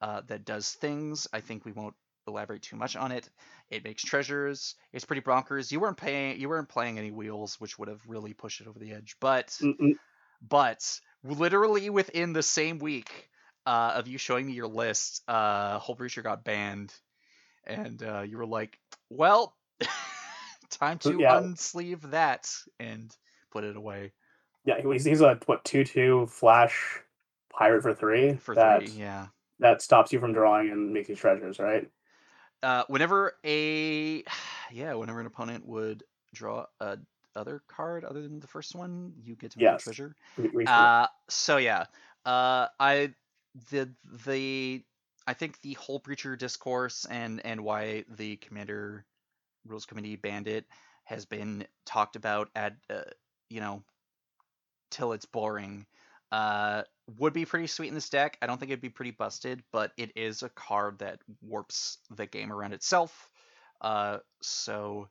uh, that does things. I think we won't elaborate too much on it. It makes treasures. It's pretty bonkers. You weren't paying. You weren't playing any wheels, which would have really pushed it over the edge. But Mm-mm. but literally within the same week uh, of you showing me your list, uh, Hull Breacher got banned, and uh, you were like, "Well, time to Yeah. unsleeve that and put it away Yeah, he's, he's a what two two flash pirate for three. for that three. Yeah. that stops you from drawing and making treasures, right? Uh, whenever a yeah, whenever an opponent would draw a other card other than the first one, you get to make Yes. a treasure. Re- re- Uh, so yeah, uh, I the the I think the hull breacher discourse and and why the commander rules committee banned it has been talked about at uh, you know till it's boring. Uh, would be pretty sweet in this deck. I don't think it'd be pretty busted, but it is a card that warps the game around itself. Uh, so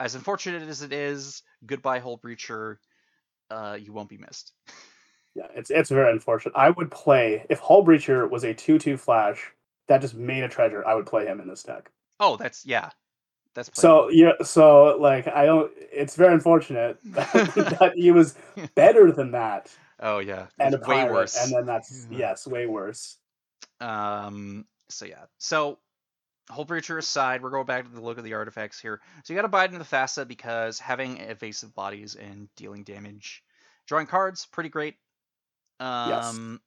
as unfortunate as it is, goodbye hull breacher. Uh, you won't be missed. yeah, it's it's very unfortunate. I would play if Hull Breacher was a two two flash that just made a treasure. I would play him in this deck. Oh, that's yeah, that's playable. So yeah, so like I don't. It's very unfortunate that he was better than that oh yeah, and a it's way pirate, worse. and then that's Yeah. yes, way worse. Um. So yeah. So hull breacher aside, we're going back to the look of the artifacts here. So you got to Bident of Thassa because having evasive bodies and dealing damage, drawing cards, pretty great. Um,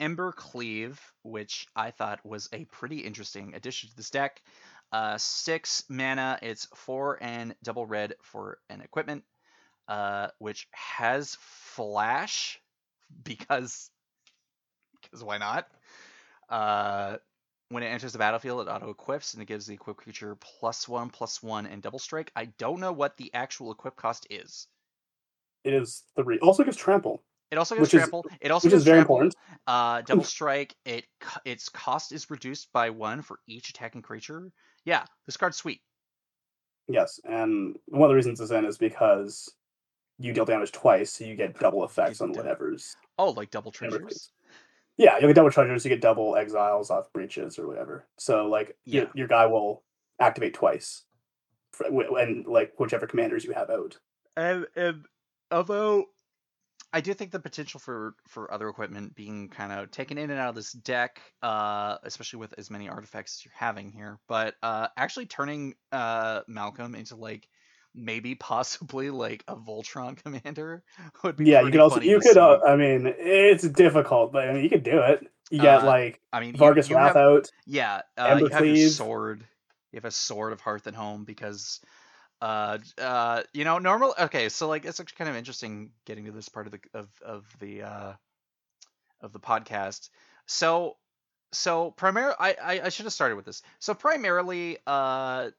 Embercleave, which I thought was a pretty interesting addition to this deck. Uh, six mana. It's four and double red for an equipment, uh, which has flash because because why not? Uh, when it enters the battlefield, it auto equips and it gives the equipped creature plus one, plus one, and double strike. I don't know what the actual equip cost is. It is three. Also gives trample, It also gives Which is- trample. it also which gives is very trample. important. Uh, double strike. It its cost is reduced by one for each attacking creature. Yeah, this card's sweet. Yes, and one of the reasons it's in is because you deal damage twice, so you get double effects on whatever's. Oh, like double treasures. Yeah, you get double treasures, you get double exiles off breeches or whatever. So like Yeah. your, your guy will activate twice, for, and like whichever commanders you have out. And and although I do think the potential for for other equipment being kind of taken in and out of this deck, uh, especially with as many artifacts as you're having here, but uh, actually turning uh Malcolm into like maybe possibly like a Voltron commander would be Yeah, you could also you could. Uh. I mean, it's difficult, but I mean, you could do it. You got Uh, like I mean Vargus you Wrath have- out. Yeah, uh, you have your sword. You have a sword of Hearth and Home because, uh, uh, you know, normal. Okay, so like it's actually kind of interesting getting to this part of the of of the uh, of the podcast. So, so primarily, I, I I should have started with this. So primarily, uh,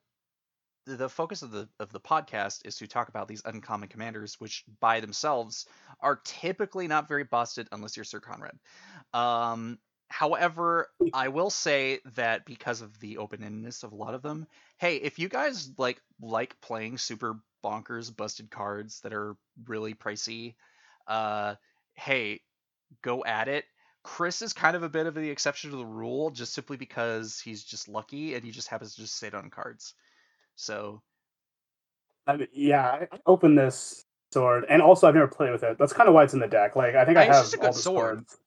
the, focus of the of the podcast is to talk about these uncommon commanders, which by themselves are typically not very busted unless you're Sir Conrad. Um, however, I will say that because of the open-endedness of a lot of them, hey, if you guys like like playing super bonkers busted cards that are really pricey, uh, hey, go at it. Chris is kind of a bit of the exception to the rule, just simply because he's just lucky and he just happens to just sit on cards. So I mean, yeah, I I opened this sword, and also I've never played with it. That's kind of why it's in the deck. Like I think I it's have just a all good the sword. swords.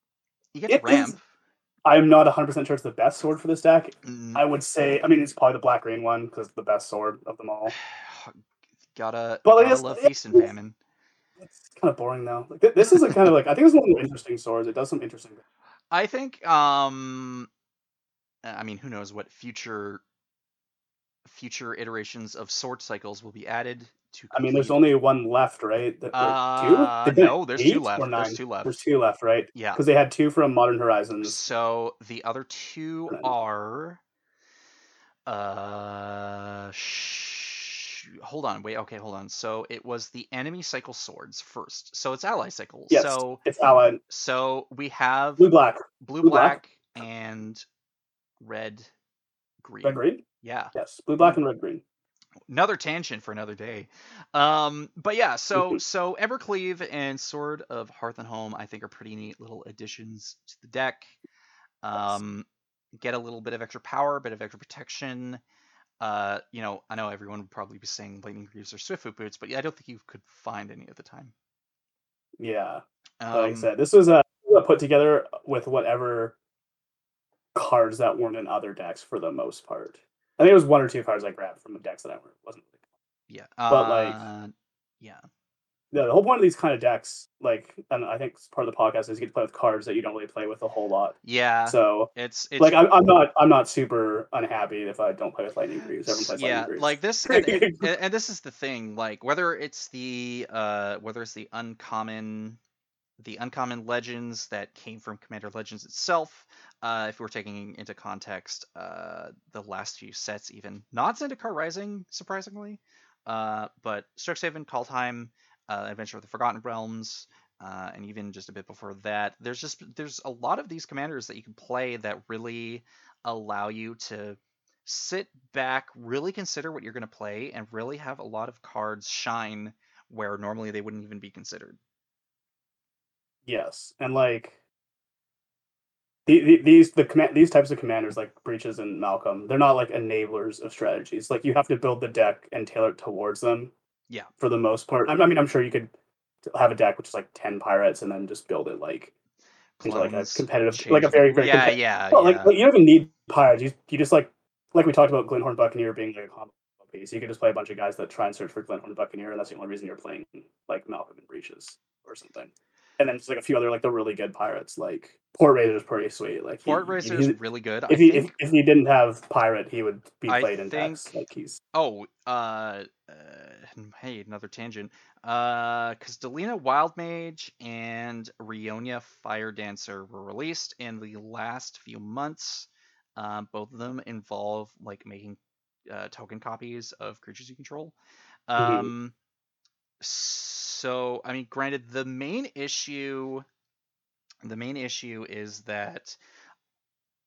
you get It is- ramp. I'm not 100 percent sure it's the best sword for this deck. Mm, I would say, I mean, it's probably the black green one because it's the best sword of them all. gotta, But I gotta love feast and famine. It's kind of boring though. Like thi- this is a kind of like I think it's one of the more interesting swords. It does some interesting. I think um I mean who knows what future future iterations of sword cycles will be added to I mean, there's only one left, right? Uh, two? No, there's two left. There's two left. There's two left, right? yeah. Because they had two from Modern Horizons. So the other two are uh sh- hold on, wait, okay, hold on. So it was the enemy cycle swords first. So it's ally cycle. Yes, So it's allied so we have blue black, blue, blue, black, black. and red green. red green. Yeah. Yes, blue black and red green. Another tangent for another day. Um, but yeah, so Mhm. so Embercleave and Sword of Hearth and Home, I think, are pretty neat little additions to the deck. Um, get a little bit of extra power, a bit of extra protection. Uh, you know, I know everyone would probably be saying Lightning Greaves or Swiftfoot Boots, but yeah, I don't think you could find any at the time. Yeah, Um, like I said, this was a, a put together with whatever cards that weren't in other decks for the most part. I think it was one or two cards I grabbed from the decks that I weren't- wasn't. yeah, but, like, uh, yeah, the whole point of these kind of decks, like, and I think part of the podcast is you get to play with cards that you don't really play with a whole lot. yeah. So, it's it's like, I'm, I'm not, I'm not super unhappy if I don't play with Lightning Greaves. Everyone plays yeah, Lightning Greaves. like this, and, and, and- and this is the thing. Like whether it's the uh, whether it's the uncommon, the uncommon legends that came from Commander Legends itself. Uh, if we're taking into context uh, the last few sets, even not Zendikar Rising, surprisingly, uh, but Strixhaven, Kaldheim, uh, Adventure of the Forgotten Realms, uh, and even just a bit before that, there's just there's a lot of these commanders that you can play that really allow you to sit back, really consider what you're going to play, and really have a lot of cards shine where normally they wouldn't even be considered. yes, and like. The- the- These the command these types of commanders like breeches and Malcolm they're not like enablers of strategies like you have to build the deck and tailor it towards them Yeah. for the most part I I mean I'm sure you could have a deck which is like 10 pirates and then just build it like into like a Clones, competitive like a very very yeah, yeah, Well, yeah. like, like you don't even need pirates. You, you just like like we talked about Glinthorn Buccaneer being like a combo piece. You could just play a bunch of guys that try and search for Glinthorn Buccaneer, and that's the only reason you're playing like Malcolm and Breeches or something. And then just like a few other like the really good pirates, like Port Razer is pretty sweet. Like Port Razer is really good. I if he think. if, if he didn't have pirate, he would be I played in think- decks. Like he's Oh, uh, uh, hey, another tangent. Uh, because Delina Wild Mage and Rionya Fire Dancer were released in the last few months. Um, both of them involve like making uh, token copies of creatures you control. Mhm. Um, so I mean, granted, the main issue, the main issue is that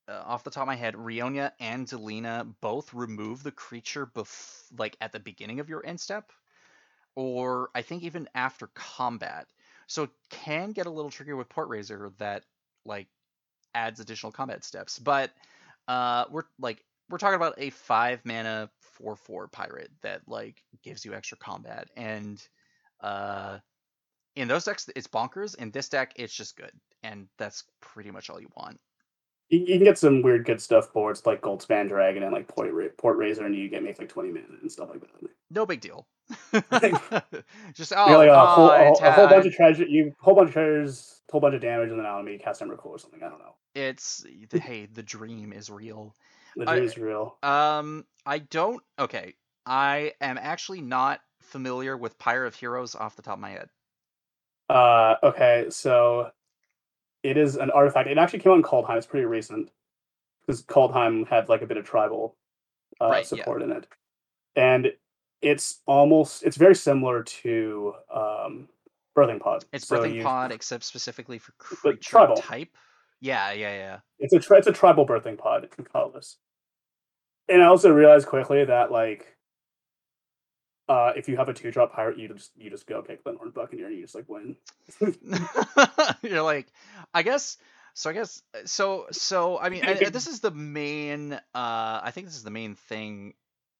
uh, off the top of my head, Rionya and Delina both remove the creature bef- like at the beginning of your end step, or I think even after combat. So it can get a little trickier with Port Razer that like adds additional combat steps. But uh, we're like we're talking about a five mana four four pirate that like gives you extra combat, and uh, in those decks it's bonkers. In this deck, it's just good, and that's pretty much all you want. you, you can get some weird good stuff boards like Goldspan Dragon and like Port, Port Razer, and you get make like twenty mana and stuff like that. No big deal. Just oh, like a, oh, whole, a, whole- a whole bunch of treasure, you whole bunch of treasures, whole bunch of damage, and then I know, you cast Emrakul or something. I don't know. it's the, hey, the dream is real. The I- dream is real. Um, I don't. Okay, I am actually not familiar with Pyre of Heroes off the top of my head. Uh, okay, so it is an artifact. It actually came out in Kaldheim. It's pretty recent because Kaldheim had like a bit of tribal uh, Right, yeah. support in it, and it's almost it's very similar to um, Birthing Pod. It's So Birthing you- Pod, except specifically for creature tribal. type. Yeah, yeah, yeah. It's a tri- it's a tribal birthing pod in colorless. And I also realized quickly that like uh if you have a two drop pirate, you just you just go kick Glinthorn Buccaneer and you just like win. You're like, I guess. So I guess so. So I mean, and, and this is the main. Uh, I think this is the main thing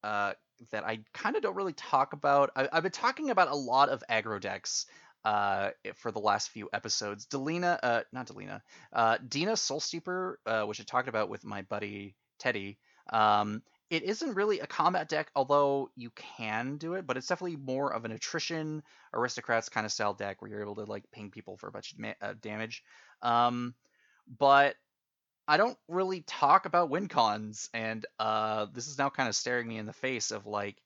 uh, that I kind of don't really talk about. I, I've been talking about a lot of aggro decks uh, for the last few episodes. Delina, uh, not Delina, uh, Dina Soulsteeper, uh, which I talked about with my buddy Teddy. Um, it isn't really a combat deck, although you can do it, but it's definitely more of an attrition aristocrats kind of style deck where you're able to like ping people for a bunch of ma- uh, damage. Um, but I don't really talk about win cons, and uh, this is now kind of staring me in the face of like,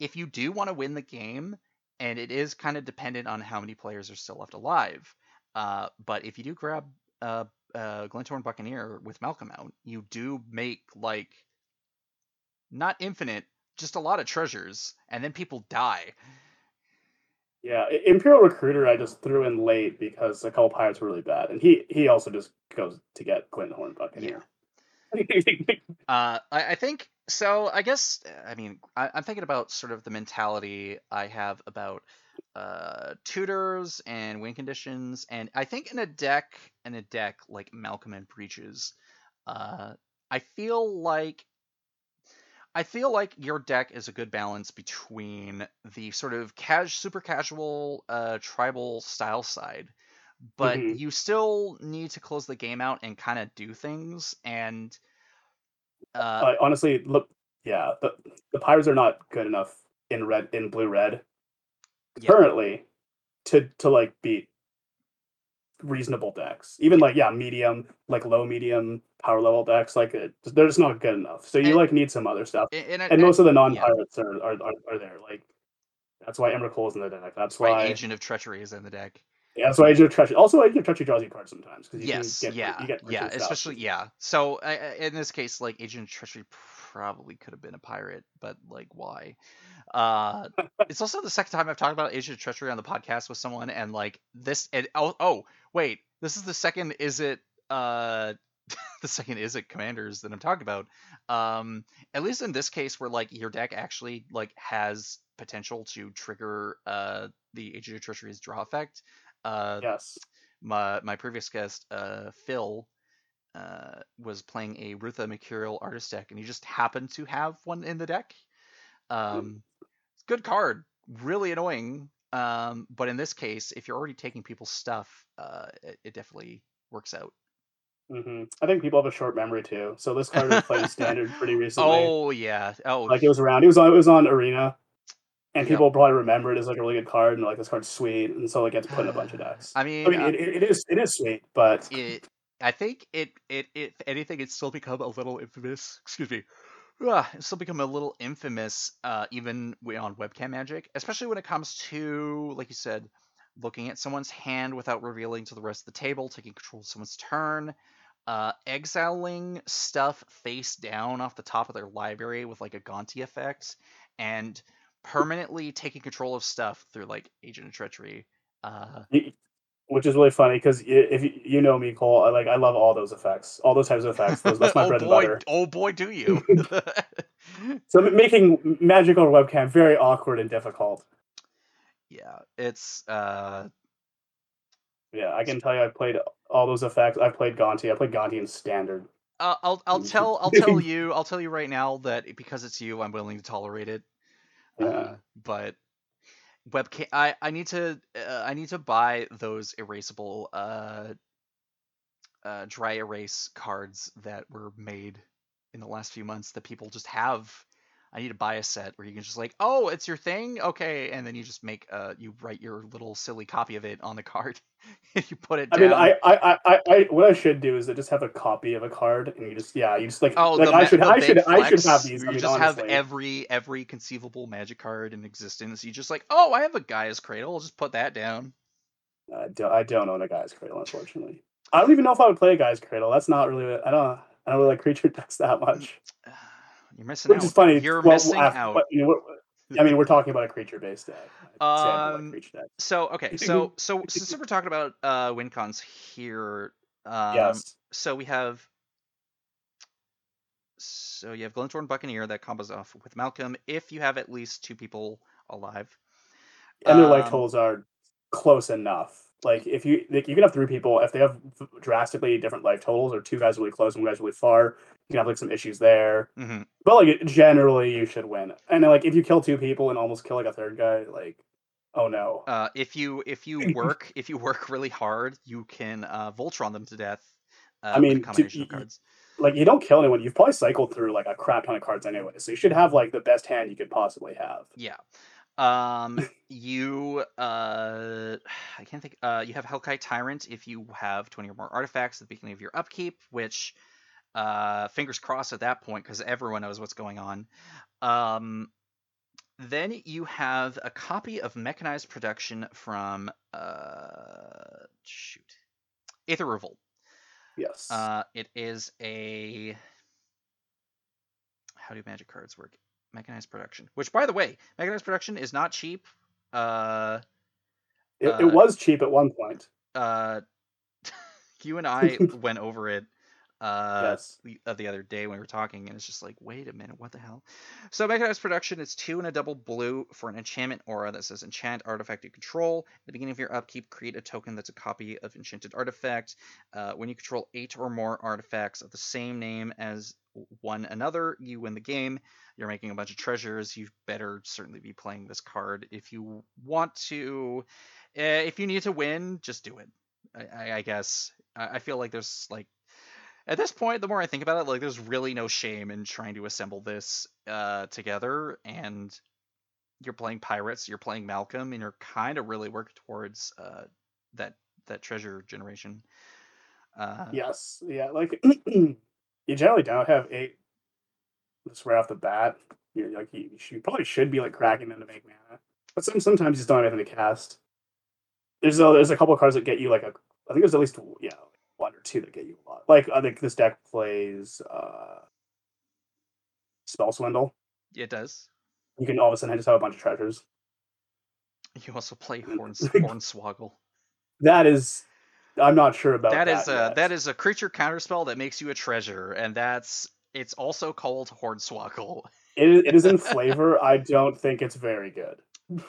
if you do want to win the game, and it is kind of dependent on how many players are still left alive. Uh, but if you do grab uh, uh, Glinthorn Buccaneer with Malcolm out, you do make like not infinite, just a lot of treasures, and then people die. Yeah, Imperial Recruiter I just threw in late because a couple pirates were really bad. And he he also just goes to get Glinthorn Buccaneer. Uh, I, I think so. I guess I mean I, I'm thinking about sort of the mentality I have about uh, tutors and win conditions, and I think in a deck in a deck like Malcolm and Breeches, uh, I feel like I feel like your deck is a good balance between the sort of cash, super casual uh, tribal style side, but Mhm. you still need to close the game out and kind of do things. And uh, Uh, honestly, look, yeah, the the pirates are not good enough in red in blue red Yeah. currently to to like beat reasonable decks. Even like yeah, medium, like low medium power level decks, like it, they're just not good enough. So you And- like need some other stuff. a- and, And most of the non pirates are, are, are are there. Like that's why Cole's in the deck. That's right, why Agent of Treachery is in the deck. yeah, that's why Agent of Treachery. Also, Agent of Treachery draws you cards sometimes because you yes, get yeah, you get yeah, and stuff. especially yeah. So uh, uh, in this case, like Agent of Treachery probably could have been a pirate, but like why? Uh, it's also the second time I've talked about Agent of Treachery on the podcast with someone, and like this, and oh, oh, wait, this is the second. Is it uh? the second is it commanders that I'm talking about. Um, at least in this case, where like your deck actually like has potential to trigger uh the Agent of Treachery's draw effect. Uh, Yes. my my previous guest, uh, Phil, uh, was playing a Rootha Mercurial artist deck, and he just happened to have one in the deck. Um, good card, really annoying. Um, but in this case, if you're already taking people's stuff, uh, it, it definitely works out. Hmm I think people have a short memory too. So this card was played standard pretty recently. Oh yeah. Oh, like it was around. It was on. It was on Arena, and Yep. people probably remember it as like a really good card, and like this card's sweet, and so it gets put in a bunch of decks. I mean, I mean, uh, it, it, it is it is sweet, but it I think it it if anything it's still become a little infamous. Excuse me. Ah, It's still become a little infamous, uh, even on webcam magic, especially when it comes to, like you said, looking at someone's hand without revealing to the rest of the table, taking control of someone's turn, uh, exiling stuff face down off the top of their library with like a Gonti effect, and permanently taking control of stuff through like Agent of Treachery. Uh, which is really funny because if you, you know me, Cole, I like I love all those effects, all those types of effects. Those, that's my oh bread boy, and butter. oh boy, do you! So making magic on webcam very awkward and difficult. yeah, it's uh, Yeah, I can tell you, I played all those effects. I've played Gonti. I played Gonti in standard. uh, I'll I'll Mm. tell I'll tell you I'll tell you right now that because it's you, I'm willing to tolerate it. Yeah. Uh, but webcam, I I need to uh, I need to buy those erasable uh, uh, dry erase cards that were made in the last few months that people just have. I need to buy a set where you can just like, oh, it's your thing, okay, and then you just make uh, you write your little silly copy of it on the card, and you put it I down. mean, I, I, I, I, I, what I should do is to just have a copy of a card, and you just, yeah, you just like, Oh, like I should, I should, I should have these. where I You mean, just honestly. have every every conceivable magic card in existence. You just like, oh, I have a Gaea's Cradle. I'll just put that down. I don't, I don't own a Gaea's Cradle, unfortunately. I don't even know if I would play a Gaea's Cradle. That's not really. I don't. I don't really like creature decks that much. You're missing Which out. is funny. You're well, missing af- out. But, you know, I mean, we're talking about a creature based deck. I'd say I don't like Um, creature decks. So okay, so so since we're talking about uh WinCons here, um, yes. so we have so you have Glinthorn Buccaneer that combos off with Malcolm if you have at least two people alive. And their life um, totals are close enough. Like if you like, you can have three people if they have drastically different life totals, or two guys really close and one guys really far. You can have like some issues there. mhm. But like generally, you should win. And like if you kill two people and almost kill like a third guy, like oh no. Uh, if you if you work if you work really hard, you can uh, Voltron them to death. Uh, I mean, to- combination of y- y- cards. like you don't kill anyone. You've probably cycled through like a crap ton of cards anyway, so you should have like the best hand you could possibly have. Yeah. Um, you uh, I can't think. Uh, you have Hellkite Tyrant if you have twenty or more artifacts at the beginning of your upkeep, which, uh, fingers crossed at that point because everyone knows what's going on. Um, then you have a copy of Mechanized Production from uh, shoot, Aether Revolt. Yes. Uh, it is a. How do magic cards work? Mechanized production. Which, by the way, mechanized production is not cheap. Uh, it, uh, it was cheap at one point. uh, you and I went over it uh, yes. the, uh, the other day when we were talking, and it's just like, wait a minute, what the hell? So mechanized production is two and a double blue for an enchantment aura that says enchant artifact you control. At the beginning of your upkeep, create a token that's a copy of enchanted artifact. Uh, when you control eight or more artifacts of the same name as one another, you win the game. You're making a bunch of treasures. You better certainly be playing this card if you want to. Uh, if you need to win, just do it. I, I, I guess. I, I feel like there's like at this point, the more I think about it, like there's really no shame in trying to assemble this uh, together. And you're playing pirates, you're playing Malcolm, and you're kind of really working towards uh, that that treasure generation. Uh, Yes. Yeah. Like you generally don't have eight just right off the bat. You're like you, you probably should be like cracking them to make mana, but some sometimes you just don't have anything to cast. There's a there's a couple of cards that get you like a I think there's at least yeah one or two that get you a lot. Like I think this deck plays uh Spell Swindle. It does. You can all of a sudden just have a bunch of treasures. You also play Horns Hornswoggle. That is, I'm not sure about That that. is a yet. that is a creature counterspell that makes you a treasure, and that's it's also called Hornswoggle. It is, it is in flavor. I don't think it's very good.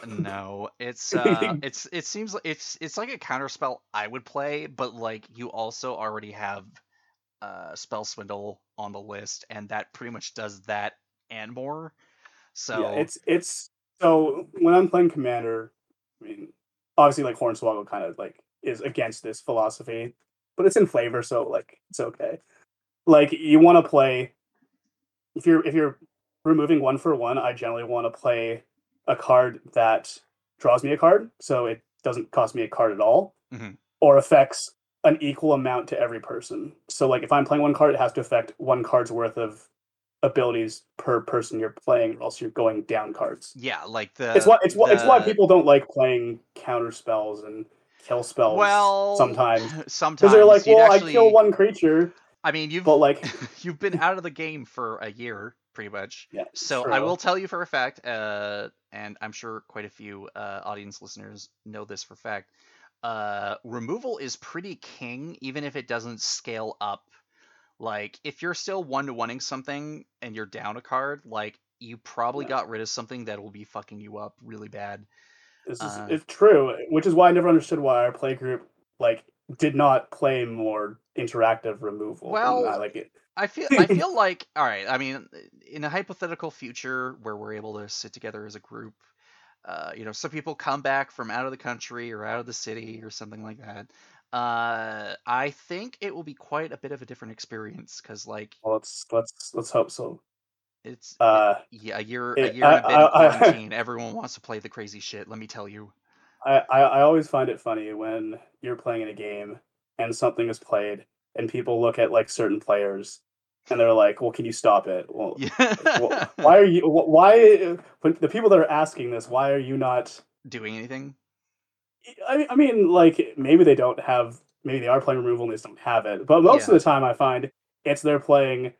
No, it's uh, it's it seems like it's it's like a counterspell I would play, but like you also already have uh spell swindle on the list, and that pretty much does that and more. So Yeah, it's it's so when I'm playing commander, I mean, obviously like Hornswoggle kind of like is against this philosophy, but it's in flavor, so like it's okay. Like you want to play if you're if you're removing one for one, I generally want to play a card that draws me a card, so it doesn't cost me a card at all, Mhm. or affects an equal amount to every person. So like if I'm playing one card, it has to affect one card's worth of abilities per person you're playing, or else you're going down cards. yeah, like the It's why it's why it's why people don't like playing counter spells and kill spells well sometimes sometimes because they're like, you'd well, actually, I kill one creature, I mean, you've but like, you've been out of the game for a year, pretty much. yeah. So I will tell you for a fact, uh, and I'm sure quite a few uh, audience listeners know this for a fact. Uh, removal is pretty king, even if it doesn't scale up. Like, if you're still one to oneing something and you're down a card, like you probably Yeah. got rid of something that will be fucking you up really bad. This is uh, it's true, which is why I never understood why our play group like did not play more interactive removal. Well, I like it. I feel I feel like all right. I mean, in a hypothetical future where we're able to sit together as a group, uh, you know, some people come back from out of the country or out of the city or something like that. Uh, I think it will be quite a bit of a different experience because, like, Well, let's let's let's hope so. It's Uh, yeah, a year it- a year and a I- bit in I- I- Everyone wants to play the crazy shit. Let me tell you. I, I I always find it funny when you're playing in a game and something is played and people look at like certain players and they're like, "Well, can you stop it?" Well, wh- why are you why when the people that are asking this why are you not doing anything? I mean, I mean like maybe they don't have maybe they are playing removal and they just don't have it but most Yeah. of the time i find it's they're playing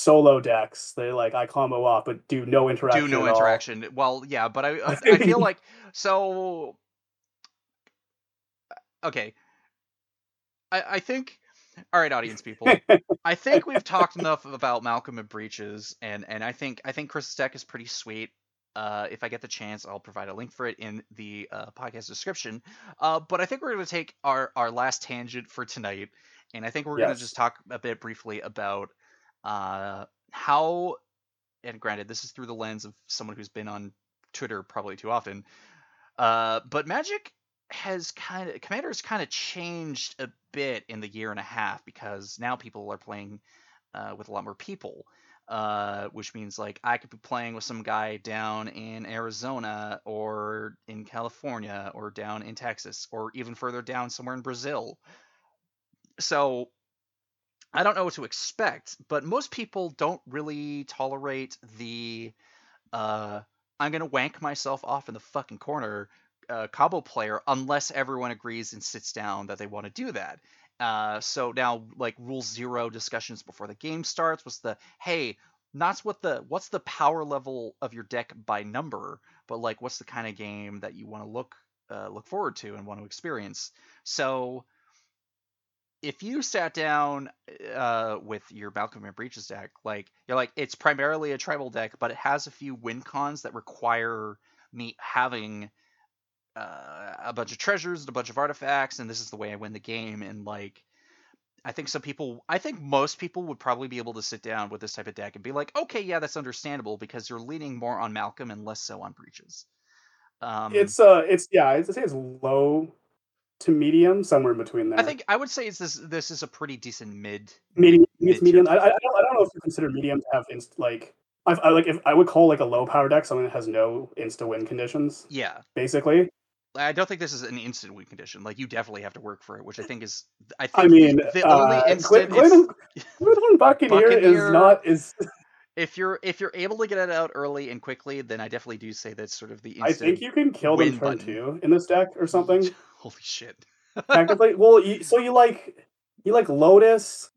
solo decks they like i combo off but do no interaction do no interaction. Well, yeah, but I I I feel like so. Okay, I I think. All right, audience people. I think we've talked enough about Malcolm and Breeches, and and I think I think Chris's deck is pretty sweet. Uh, if I get the chance, I'll provide a link for it in the uh, podcast description. Uh, but I think we're going to take our our last tangent for tonight, and I think we're going to just talk a bit briefly about uh, how. And granted, this is through the lens of someone who's been on Twitter probably too often. Uh, but Magic has kind of Commander's kind of changed a bit in the year and a half because now people are playing uh, with a lot more people, uh, which means like I could be playing with some guy down in Arizona or in California or down in Texas or even further down somewhere in Brazil. So I don't know what to expect, but most people don't really tolerate the uh, I'm gonna wank myself off in the fucking corner uh, Cabo player unless everyone agrees and sits down that they want to do that. Uh, so now, like rule zero discussions before the game starts was the hey, not what the what's the power level of your deck by number, but like what's the kind of game that you want to look uh, look forward to and want to experience. So if you sat down uh, with your Malcolm and Breeches deck, like you're like it's primarily a tribal deck, but it has a few win cons that require me having uh, a bunch of treasures and a bunch of artifacts, and this is the way I win the game. And like, I think some people, I think most people would probably be able to sit down with this type of deck and be like, okay, yeah, that's understandable because you're leaning more on Malcolm and less so on Breeches. Um, it's uh, it's yeah, I'd say it's low to medium, somewhere in between there. I think I would say it's this. This is a pretty decent mid. medium. mid- medium. I, I, don't, I don't know if you consider medium to have inst like. I, I like if I would call like a low power deck something that has no insta win conditions. Yeah, Basically, I don't think this is an instant win condition. Like you definitely have to work for it, which I think is. I think I mean, the, the only uh, instant. Glen- is- Glen- Glinthorn Buccaneer, Buccaneer- is not is. If you're if you're able to get it out early and quickly, then I definitely do say that's sort of the instant. I think you can kill them turn button. two in this deck or something. Holy shit! Technically, well, you, so you like you like Lotus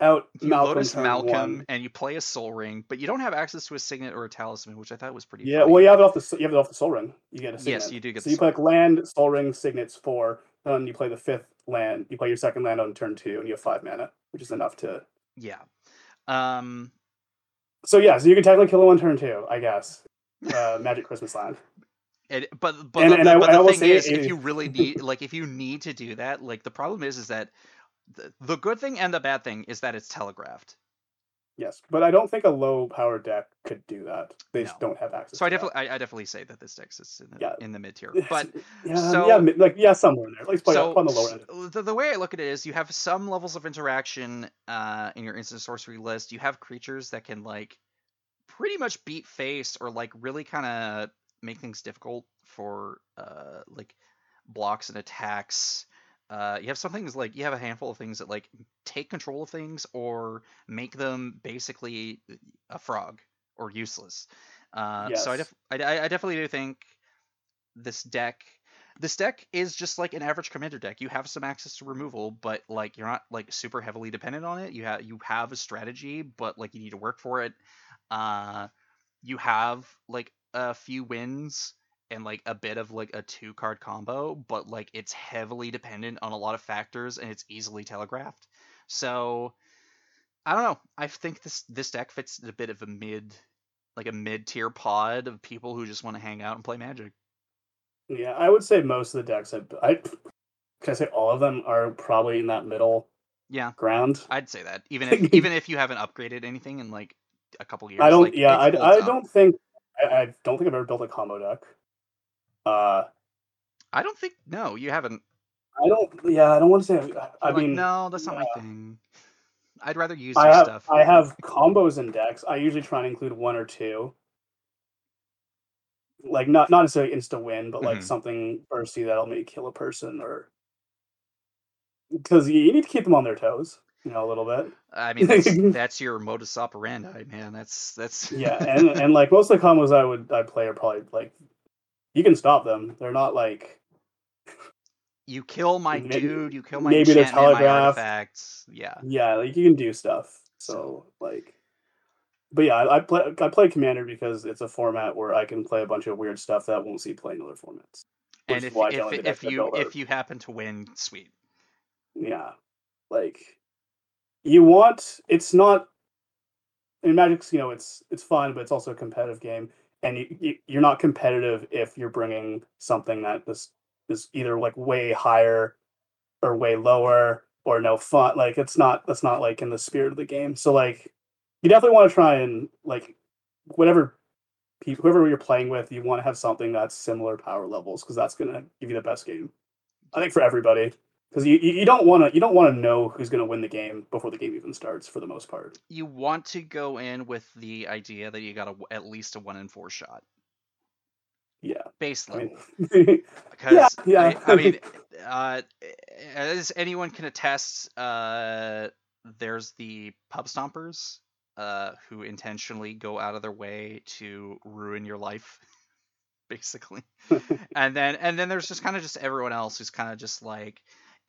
out You Malcolm Lotus Malcolm one. and you play a Sol Ring, but you don't have access to a Signet or a Talisman, which I thought was pretty. Yeah, funny. well, you have it off the you have it off the Sol Ring. You get a signet. Yes, you do get So you Soul play like land, Sol Ring, Signets four, then you play the fifth land. You play your second land on turn two, and you have five mana, which is enough to. Yeah. Um. So yeah, so you can technically kill it on turn two, I guess. Uh, Magic Christmas Land. It, but but And- the, and I- but the thing say is, it- if you really need, like, if you need to do that, like, the problem is, is that the, the good thing and the bad thing is that it's telegraphed. Yes, but I don't think a low power deck could do that. They just don't have access. So I definitely, I, I definitely say that this deck is in the, Yeah. in the mid tier. But yeah, so- yeah, like yeah, somewhere in there. Like so on the lower end. the, the way I look at it is, you have some levels of interaction uh, in your instant sorcery list. You have creatures that can like pretty much beat face or like really kind of make things difficult for uh, like blocks and attacks. Uh, you have some things like you have a handful of things that like take control of things or make them basically a frog or useless. Uh, So I, def- I, I- I definitely do think this deck this deck is just like an average commander deck. You have some access to removal, but like you're not like super heavily dependent on it. You have you have a strategy, but like you need to work for it. Uh, you have like a few wins and like a bit of like a two card combo, but like it's heavily dependent on a lot of factors and it's easily telegraphed. So I don't know. I think this this deck fits a bit of a mid like a mid tier pod of people who just want to hang out and play magic. Yeah, I would say most of the decks. I, I can I say all of them are probably in that middle Yeah. ground. I'd say that even if even if you haven't upgraded anything in like a couple years. I don't. like, yeah, I, I up. don't think. I, I don't think I've ever built a combo deck. Uh, I don't think no, you haven't. I don't. Yeah, I don't want to say. I, I like, mean, no, that's not my thing. I'd rather use I your have. stuff. I have combos in decks. I usually try and include one or two. Like not not necessarily insta win, but like Mhm. something bursty that'll make kill a person or because you, you need to keep them on their toes, you know, a little bit. I mean, that's, that's your modus operandi, man. That's that's Yeah, and and like most of the combos I would I play are probably like you can stop them. They're not like you kill my Maybe- dude, you kill my maybe my telegraphed. artifacts. Yeah, yeah, like you can do stuff. So like, but yeah, I, I play I play Commander because it's a format where I can play a bunch of weird stuff that I won't see play in other formats. And if why if, if, you if you happen to win, sweet. yeah, like you want it's not in Magic's you know it's it's fun, but it's also a competitive game, and you, you you're not competitive if you're bringing something that that is either like way higher or way lower or no fun. Like it's not that's not like in the spirit of the game. So like you definitely want to try and like whatever people whoever you're playing with, you want to have something that's similar power levels because that's gonna give you the best game. I think for everybody. Because you, you don't want to you don't want to know who's going to win the game before the game even starts for the most part. You want to go in with the idea that you got a, at least a one in four shot Yeah, base I mean, because yeah. I, I mean, uh, as anyone can attest, uh, there's the pub stompers uh, who intentionally go out of their way to ruin your life, basically. and then and then there's just kind of just everyone else who's kind of just like,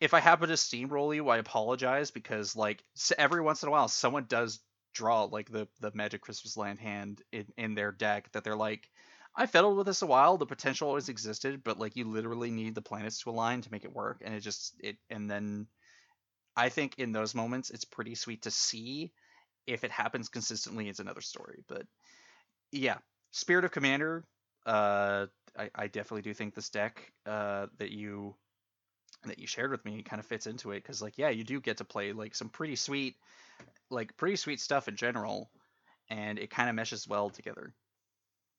if I happen to steamroll you, I apologize because like every once in a while someone does draw like the the Magic Christmas Land hand in in their deck that they're like. I fiddled with this a while. The potential always existed, but like you literally need the planets to align to make it work, and it just it and then I think in those moments it's pretty sweet to see. If it happens consistently, it's another story. But yeah, Spirit of Commander. Uh, I, I definitely do think this deck uh, that you that you shared with me kind of fits into it because like yeah you do get to play like some pretty sweet like pretty sweet stuff in general and it kind of meshes well together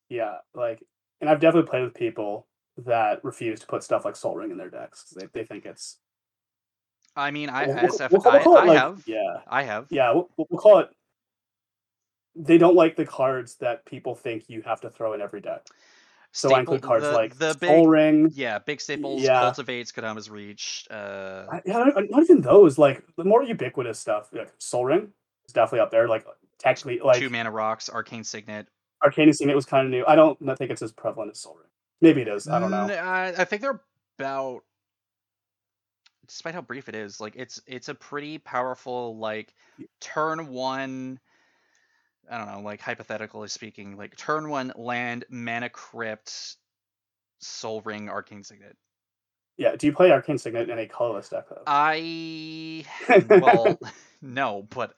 Yeah, like, and I've definitely played with people that refuse to put stuff like Sol Ring in their decks. They they think it's. i mean i we'll- SF, we'll- we'll I, it, I have Yeah, i have yeah. We'll, we'll call it. They don't like the cards that people think you have to throw in every deck. So I include Staple- cards the, like the big Sol Ring. yeah big staples Yeah. cultivates Kodama's Reach uh I- Yeah, not even those. Like the more ubiquitous stuff, like Sol Ring is definitely up there. Like technically, like two mana rocks arcane signet Arcane Signet was kind of new. I don't not think it's as prevalent as Sol Ring. Maybe it is. I don't know. I think they're about despite how brief it is like it's it's a pretty powerful like turn one i don't know like hypothetically speaking like turn one land mana crypt sol ring arcane signet Yeah. Do you play Arcane Signet in a colorless deck though? i well no but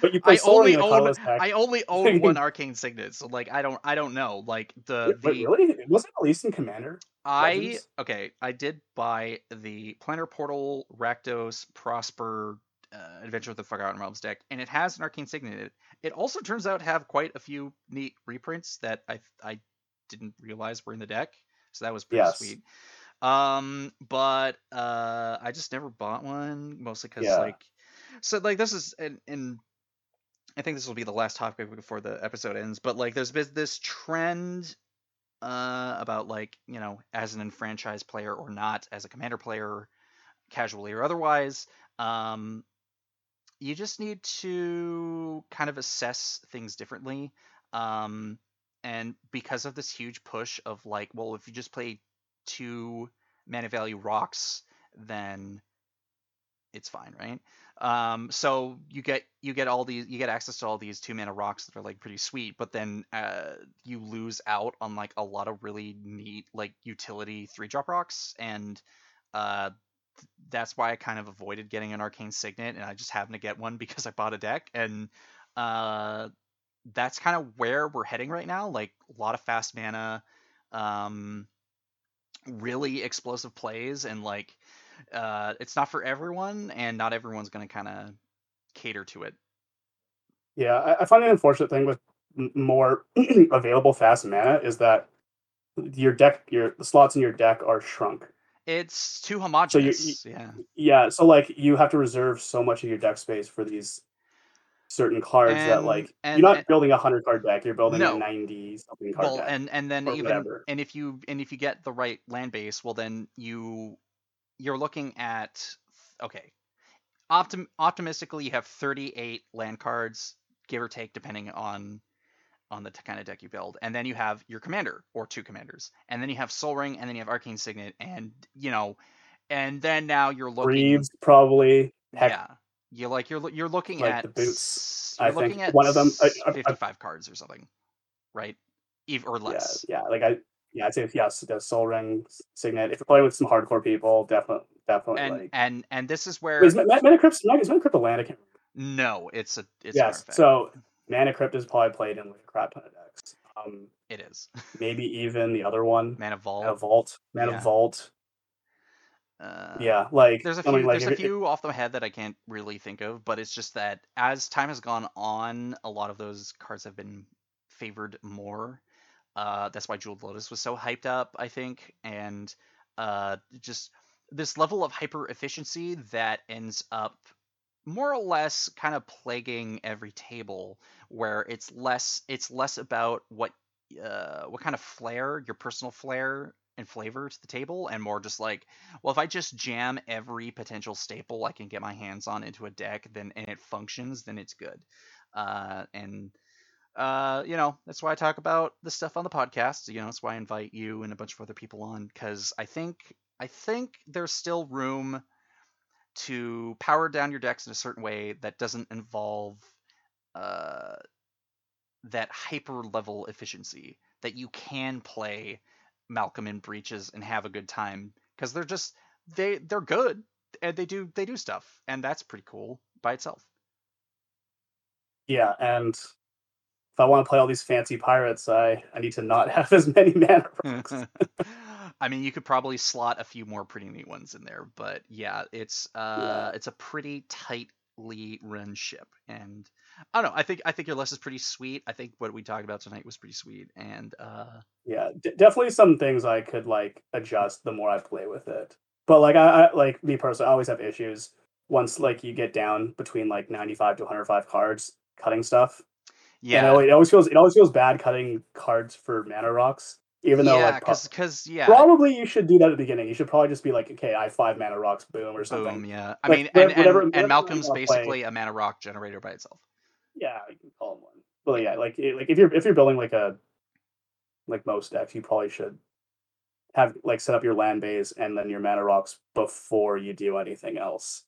but you play I Soul only Ring in a own i only own one arcane signet so like i don't i don't know like the Wait, the really? It wasn't released in Commander. I Legends? okay. I did buy the Planar Portal Rakdos Prosper uh, Adventure with the Forgotten Realms deck, and it has an Arcane Signet in it. It also turns out to have quite a few neat reprints that I I didn't realize were in the deck, so that was pretty Yes. sweet. Um, but uh, I just never bought one, mostly because Yeah. like, so like this is and and I think this will be the last topic before the episode ends. But like, there's been this trend uh, about like you know as an enfranchised player or not, as a commander player, casually or otherwise. Um, you just need to kind of assess things differently. Um, and because of this huge push of like, well, if you just play two mana value rocks, then it's fine, right? Um, so you get you get all these you get access to all these two mana rocks that are like pretty sweet, but then uh, you lose out on like a lot of really neat like utility three drop rocks, and uh, that's why I kind of avoided getting an arcane signet, and I just happened to get one because I bought a deck, and uh, that's kind of where we're heading right now. Like a lot of fast mana, um, really explosive plays, and like uh, it's not for everyone, and not everyone's going to kind of cater to it. Yeah, I, I find an unfortunate thing with more available fast mana is that your deck, your the slots in your deck are shrunk. It's too homogenous. yeah. Yeah, so like you have to reserve so much of your deck space for these certain cards that like and- you're not and- building a hundred card deck, you're building No. a ninety something card Well, deck. and and then even whatever. and if you and if you get the right land base, well then you you're looking at okay. Optim, optimistically, you have 38 land cards, give or take, depending on on the kind of deck you build, and then you have your commander or two commanders, and then you have Sol Ring, and then you have Arcane Signet, and you know, and then now you're looking Greaves probably. Heck, yeah. You like you're you're looking Like at the boots, You're I think one of them- I- I- I- 55 cards or something, right? Eve or yeah, less. yeah, like I yeah, I'd say yes, the Sol Ring Signet. If you're playing with some hardcore people, definitely definitely And like and and this is where is Ma- Ma- Mana Crypt is Mana Crypt a land? I can't no, it's a it's yes. So Mana Crypt is probably played in like a crap ton of decks. Um, it is maybe even the other one, mana vault. Mana Vault, Mana Yeah. Vault. Uh, Yeah, like There's a I few. mean, like, there's a if it- few off the head that I can't really think of, but it's just that as time has gone on, a lot of those cards have been favored more. Uh, that's why Jeweled Lotus was so hyped up, I think, and uh, just this level of hyper efficiency that ends up more or less kind of plaguing every table, where it's less it's less about what uh, what kind of flair your personal flair and flavor to the table, and more just like well, if I just jam every potential staple I can get my hands on into a deck, then and it functions, then it's good. Uh, and uh, you know, that's why I talk about the stuff on the podcast. You know, that's why I invite you and a bunch of other people on because I think I think there's still room to power down your decks in a certain way that doesn't involve uh, that hyper level efficiency that you can play Malcolm in breeches and have a good time because they're just they they're good and they do they do stuff, and that's pretty cool by itself. Yeah, and if I want to play all these fancy pirates, I I need to not have as many mana rocks. I mean, you could probably slot a few more pretty neat ones in there, but yeah, it's uh, it's a pretty tightly run ship, and I don't know. I think I think your list is pretty sweet. I think what we talked about tonight was pretty sweet, and uh, yeah, d- definitely some things I could like adjust the more I play with it. But like I, I like me personally, I always have issues once like you get down between like ninety five to one hundred five cards cutting stuff. Yeah, it always feels it always feels bad cutting cards for mana rocks. Even though yeah, like pro- because uh, yeah, probably you should do that at the beginning. You should probably just be like, okay, I have five mana rocks, boom, or something. boom, yeah. I Like, mean, and, and, whatever- and whatever Malcolm's wanna play. basically a mana rock generator by itself. Yeah, you can call him one. But yeah, like it- like if you're if you're building like a like most decks, you probably should have like set up your land base and then your mana rocks before you do anything else.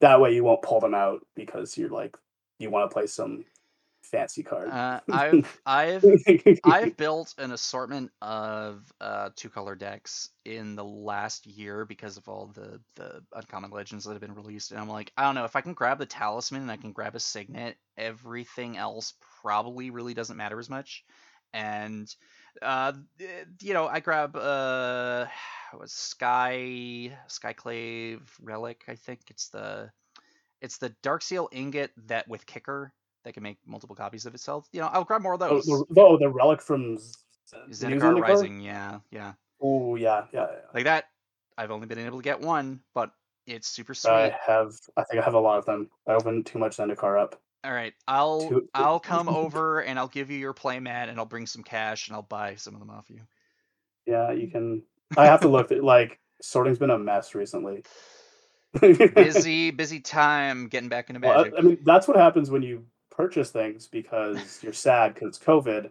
That way you won't pull them out because you're like you want to play some fancy card. Uh, I've I've I've built an assortment of uh, two color decks in the last year because of all the the uncommon legends that have been released, and I'm like, I don't know if I can grab the talisman and I can grab a signet, everything else probably really doesn't matter as much. And uh, you know, I grab uh, was Sky Skyclave Relic, I think it's the it's the Dark Seal ingot that with kicker that can make multiple copies of itself. You know, I'll grab more of oh, those. the, oh, the relic from Zendikar? Rising, yeah, yeah. Oh yeah, yeah. yeah. Like that, I've only been able to get one, but it's super sweet. I have. I think I have a lot of them. I opened too much Zendikar up. All right, I'll Two- I'll come over and I'll give you your playmat and I'll bring some cash and I'll buy some of them off you. Yeah, you can. I have to look. At, like sorting's been a mess recently. Busy, busy time getting back into Well, magic. I mean, that's what happens when you purchase things because you're sad because it's COVID,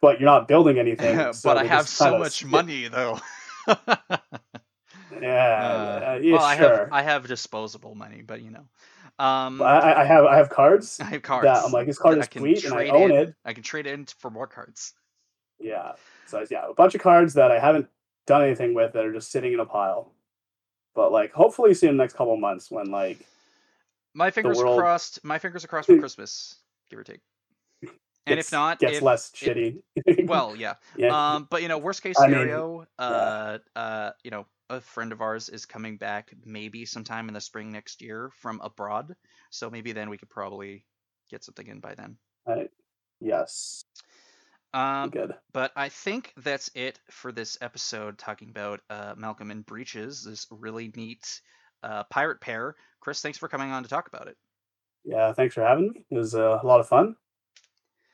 but you're not building anything. so but I have so kinda much money though. Yeah, Uh, uh, yeah, well, I have I have disposable money, but you know, um, I, I- have I have cards I have cards. that I'm like this card is sweet and I own in. it. I can trade it in for more cards. Yeah, so yeah, a bunch of cards that I haven't done anything with that are just sitting in a pile. But like, hopefully, see in the next couple of months when like My fingers world- crossed. My fingers are crossed for Christmas, give or take. And if not, gets if, less if- shitty. well, yeah. yeah, Um, but you know, worst case I mean, scenario, uh, uh, you know, a friend of ours is coming back maybe sometime in the spring next year from abroad, so maybe then we could probably get something in by then. yes, Um, good. but I think that's it for this episode talking about uh, Malcolm and Breeches, this really neat uh, pirate pair. Chris, thanks for coming on to talk about it. Yeah, thanks for having me. It was uh, a lot of fun.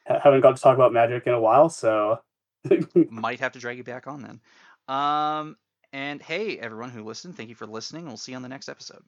Ha- haven't got to talk about magic in a while, so Might have to drag you back on then. Um, and hey, everyone who listened, thank you for listening. We'll see you on the next episode.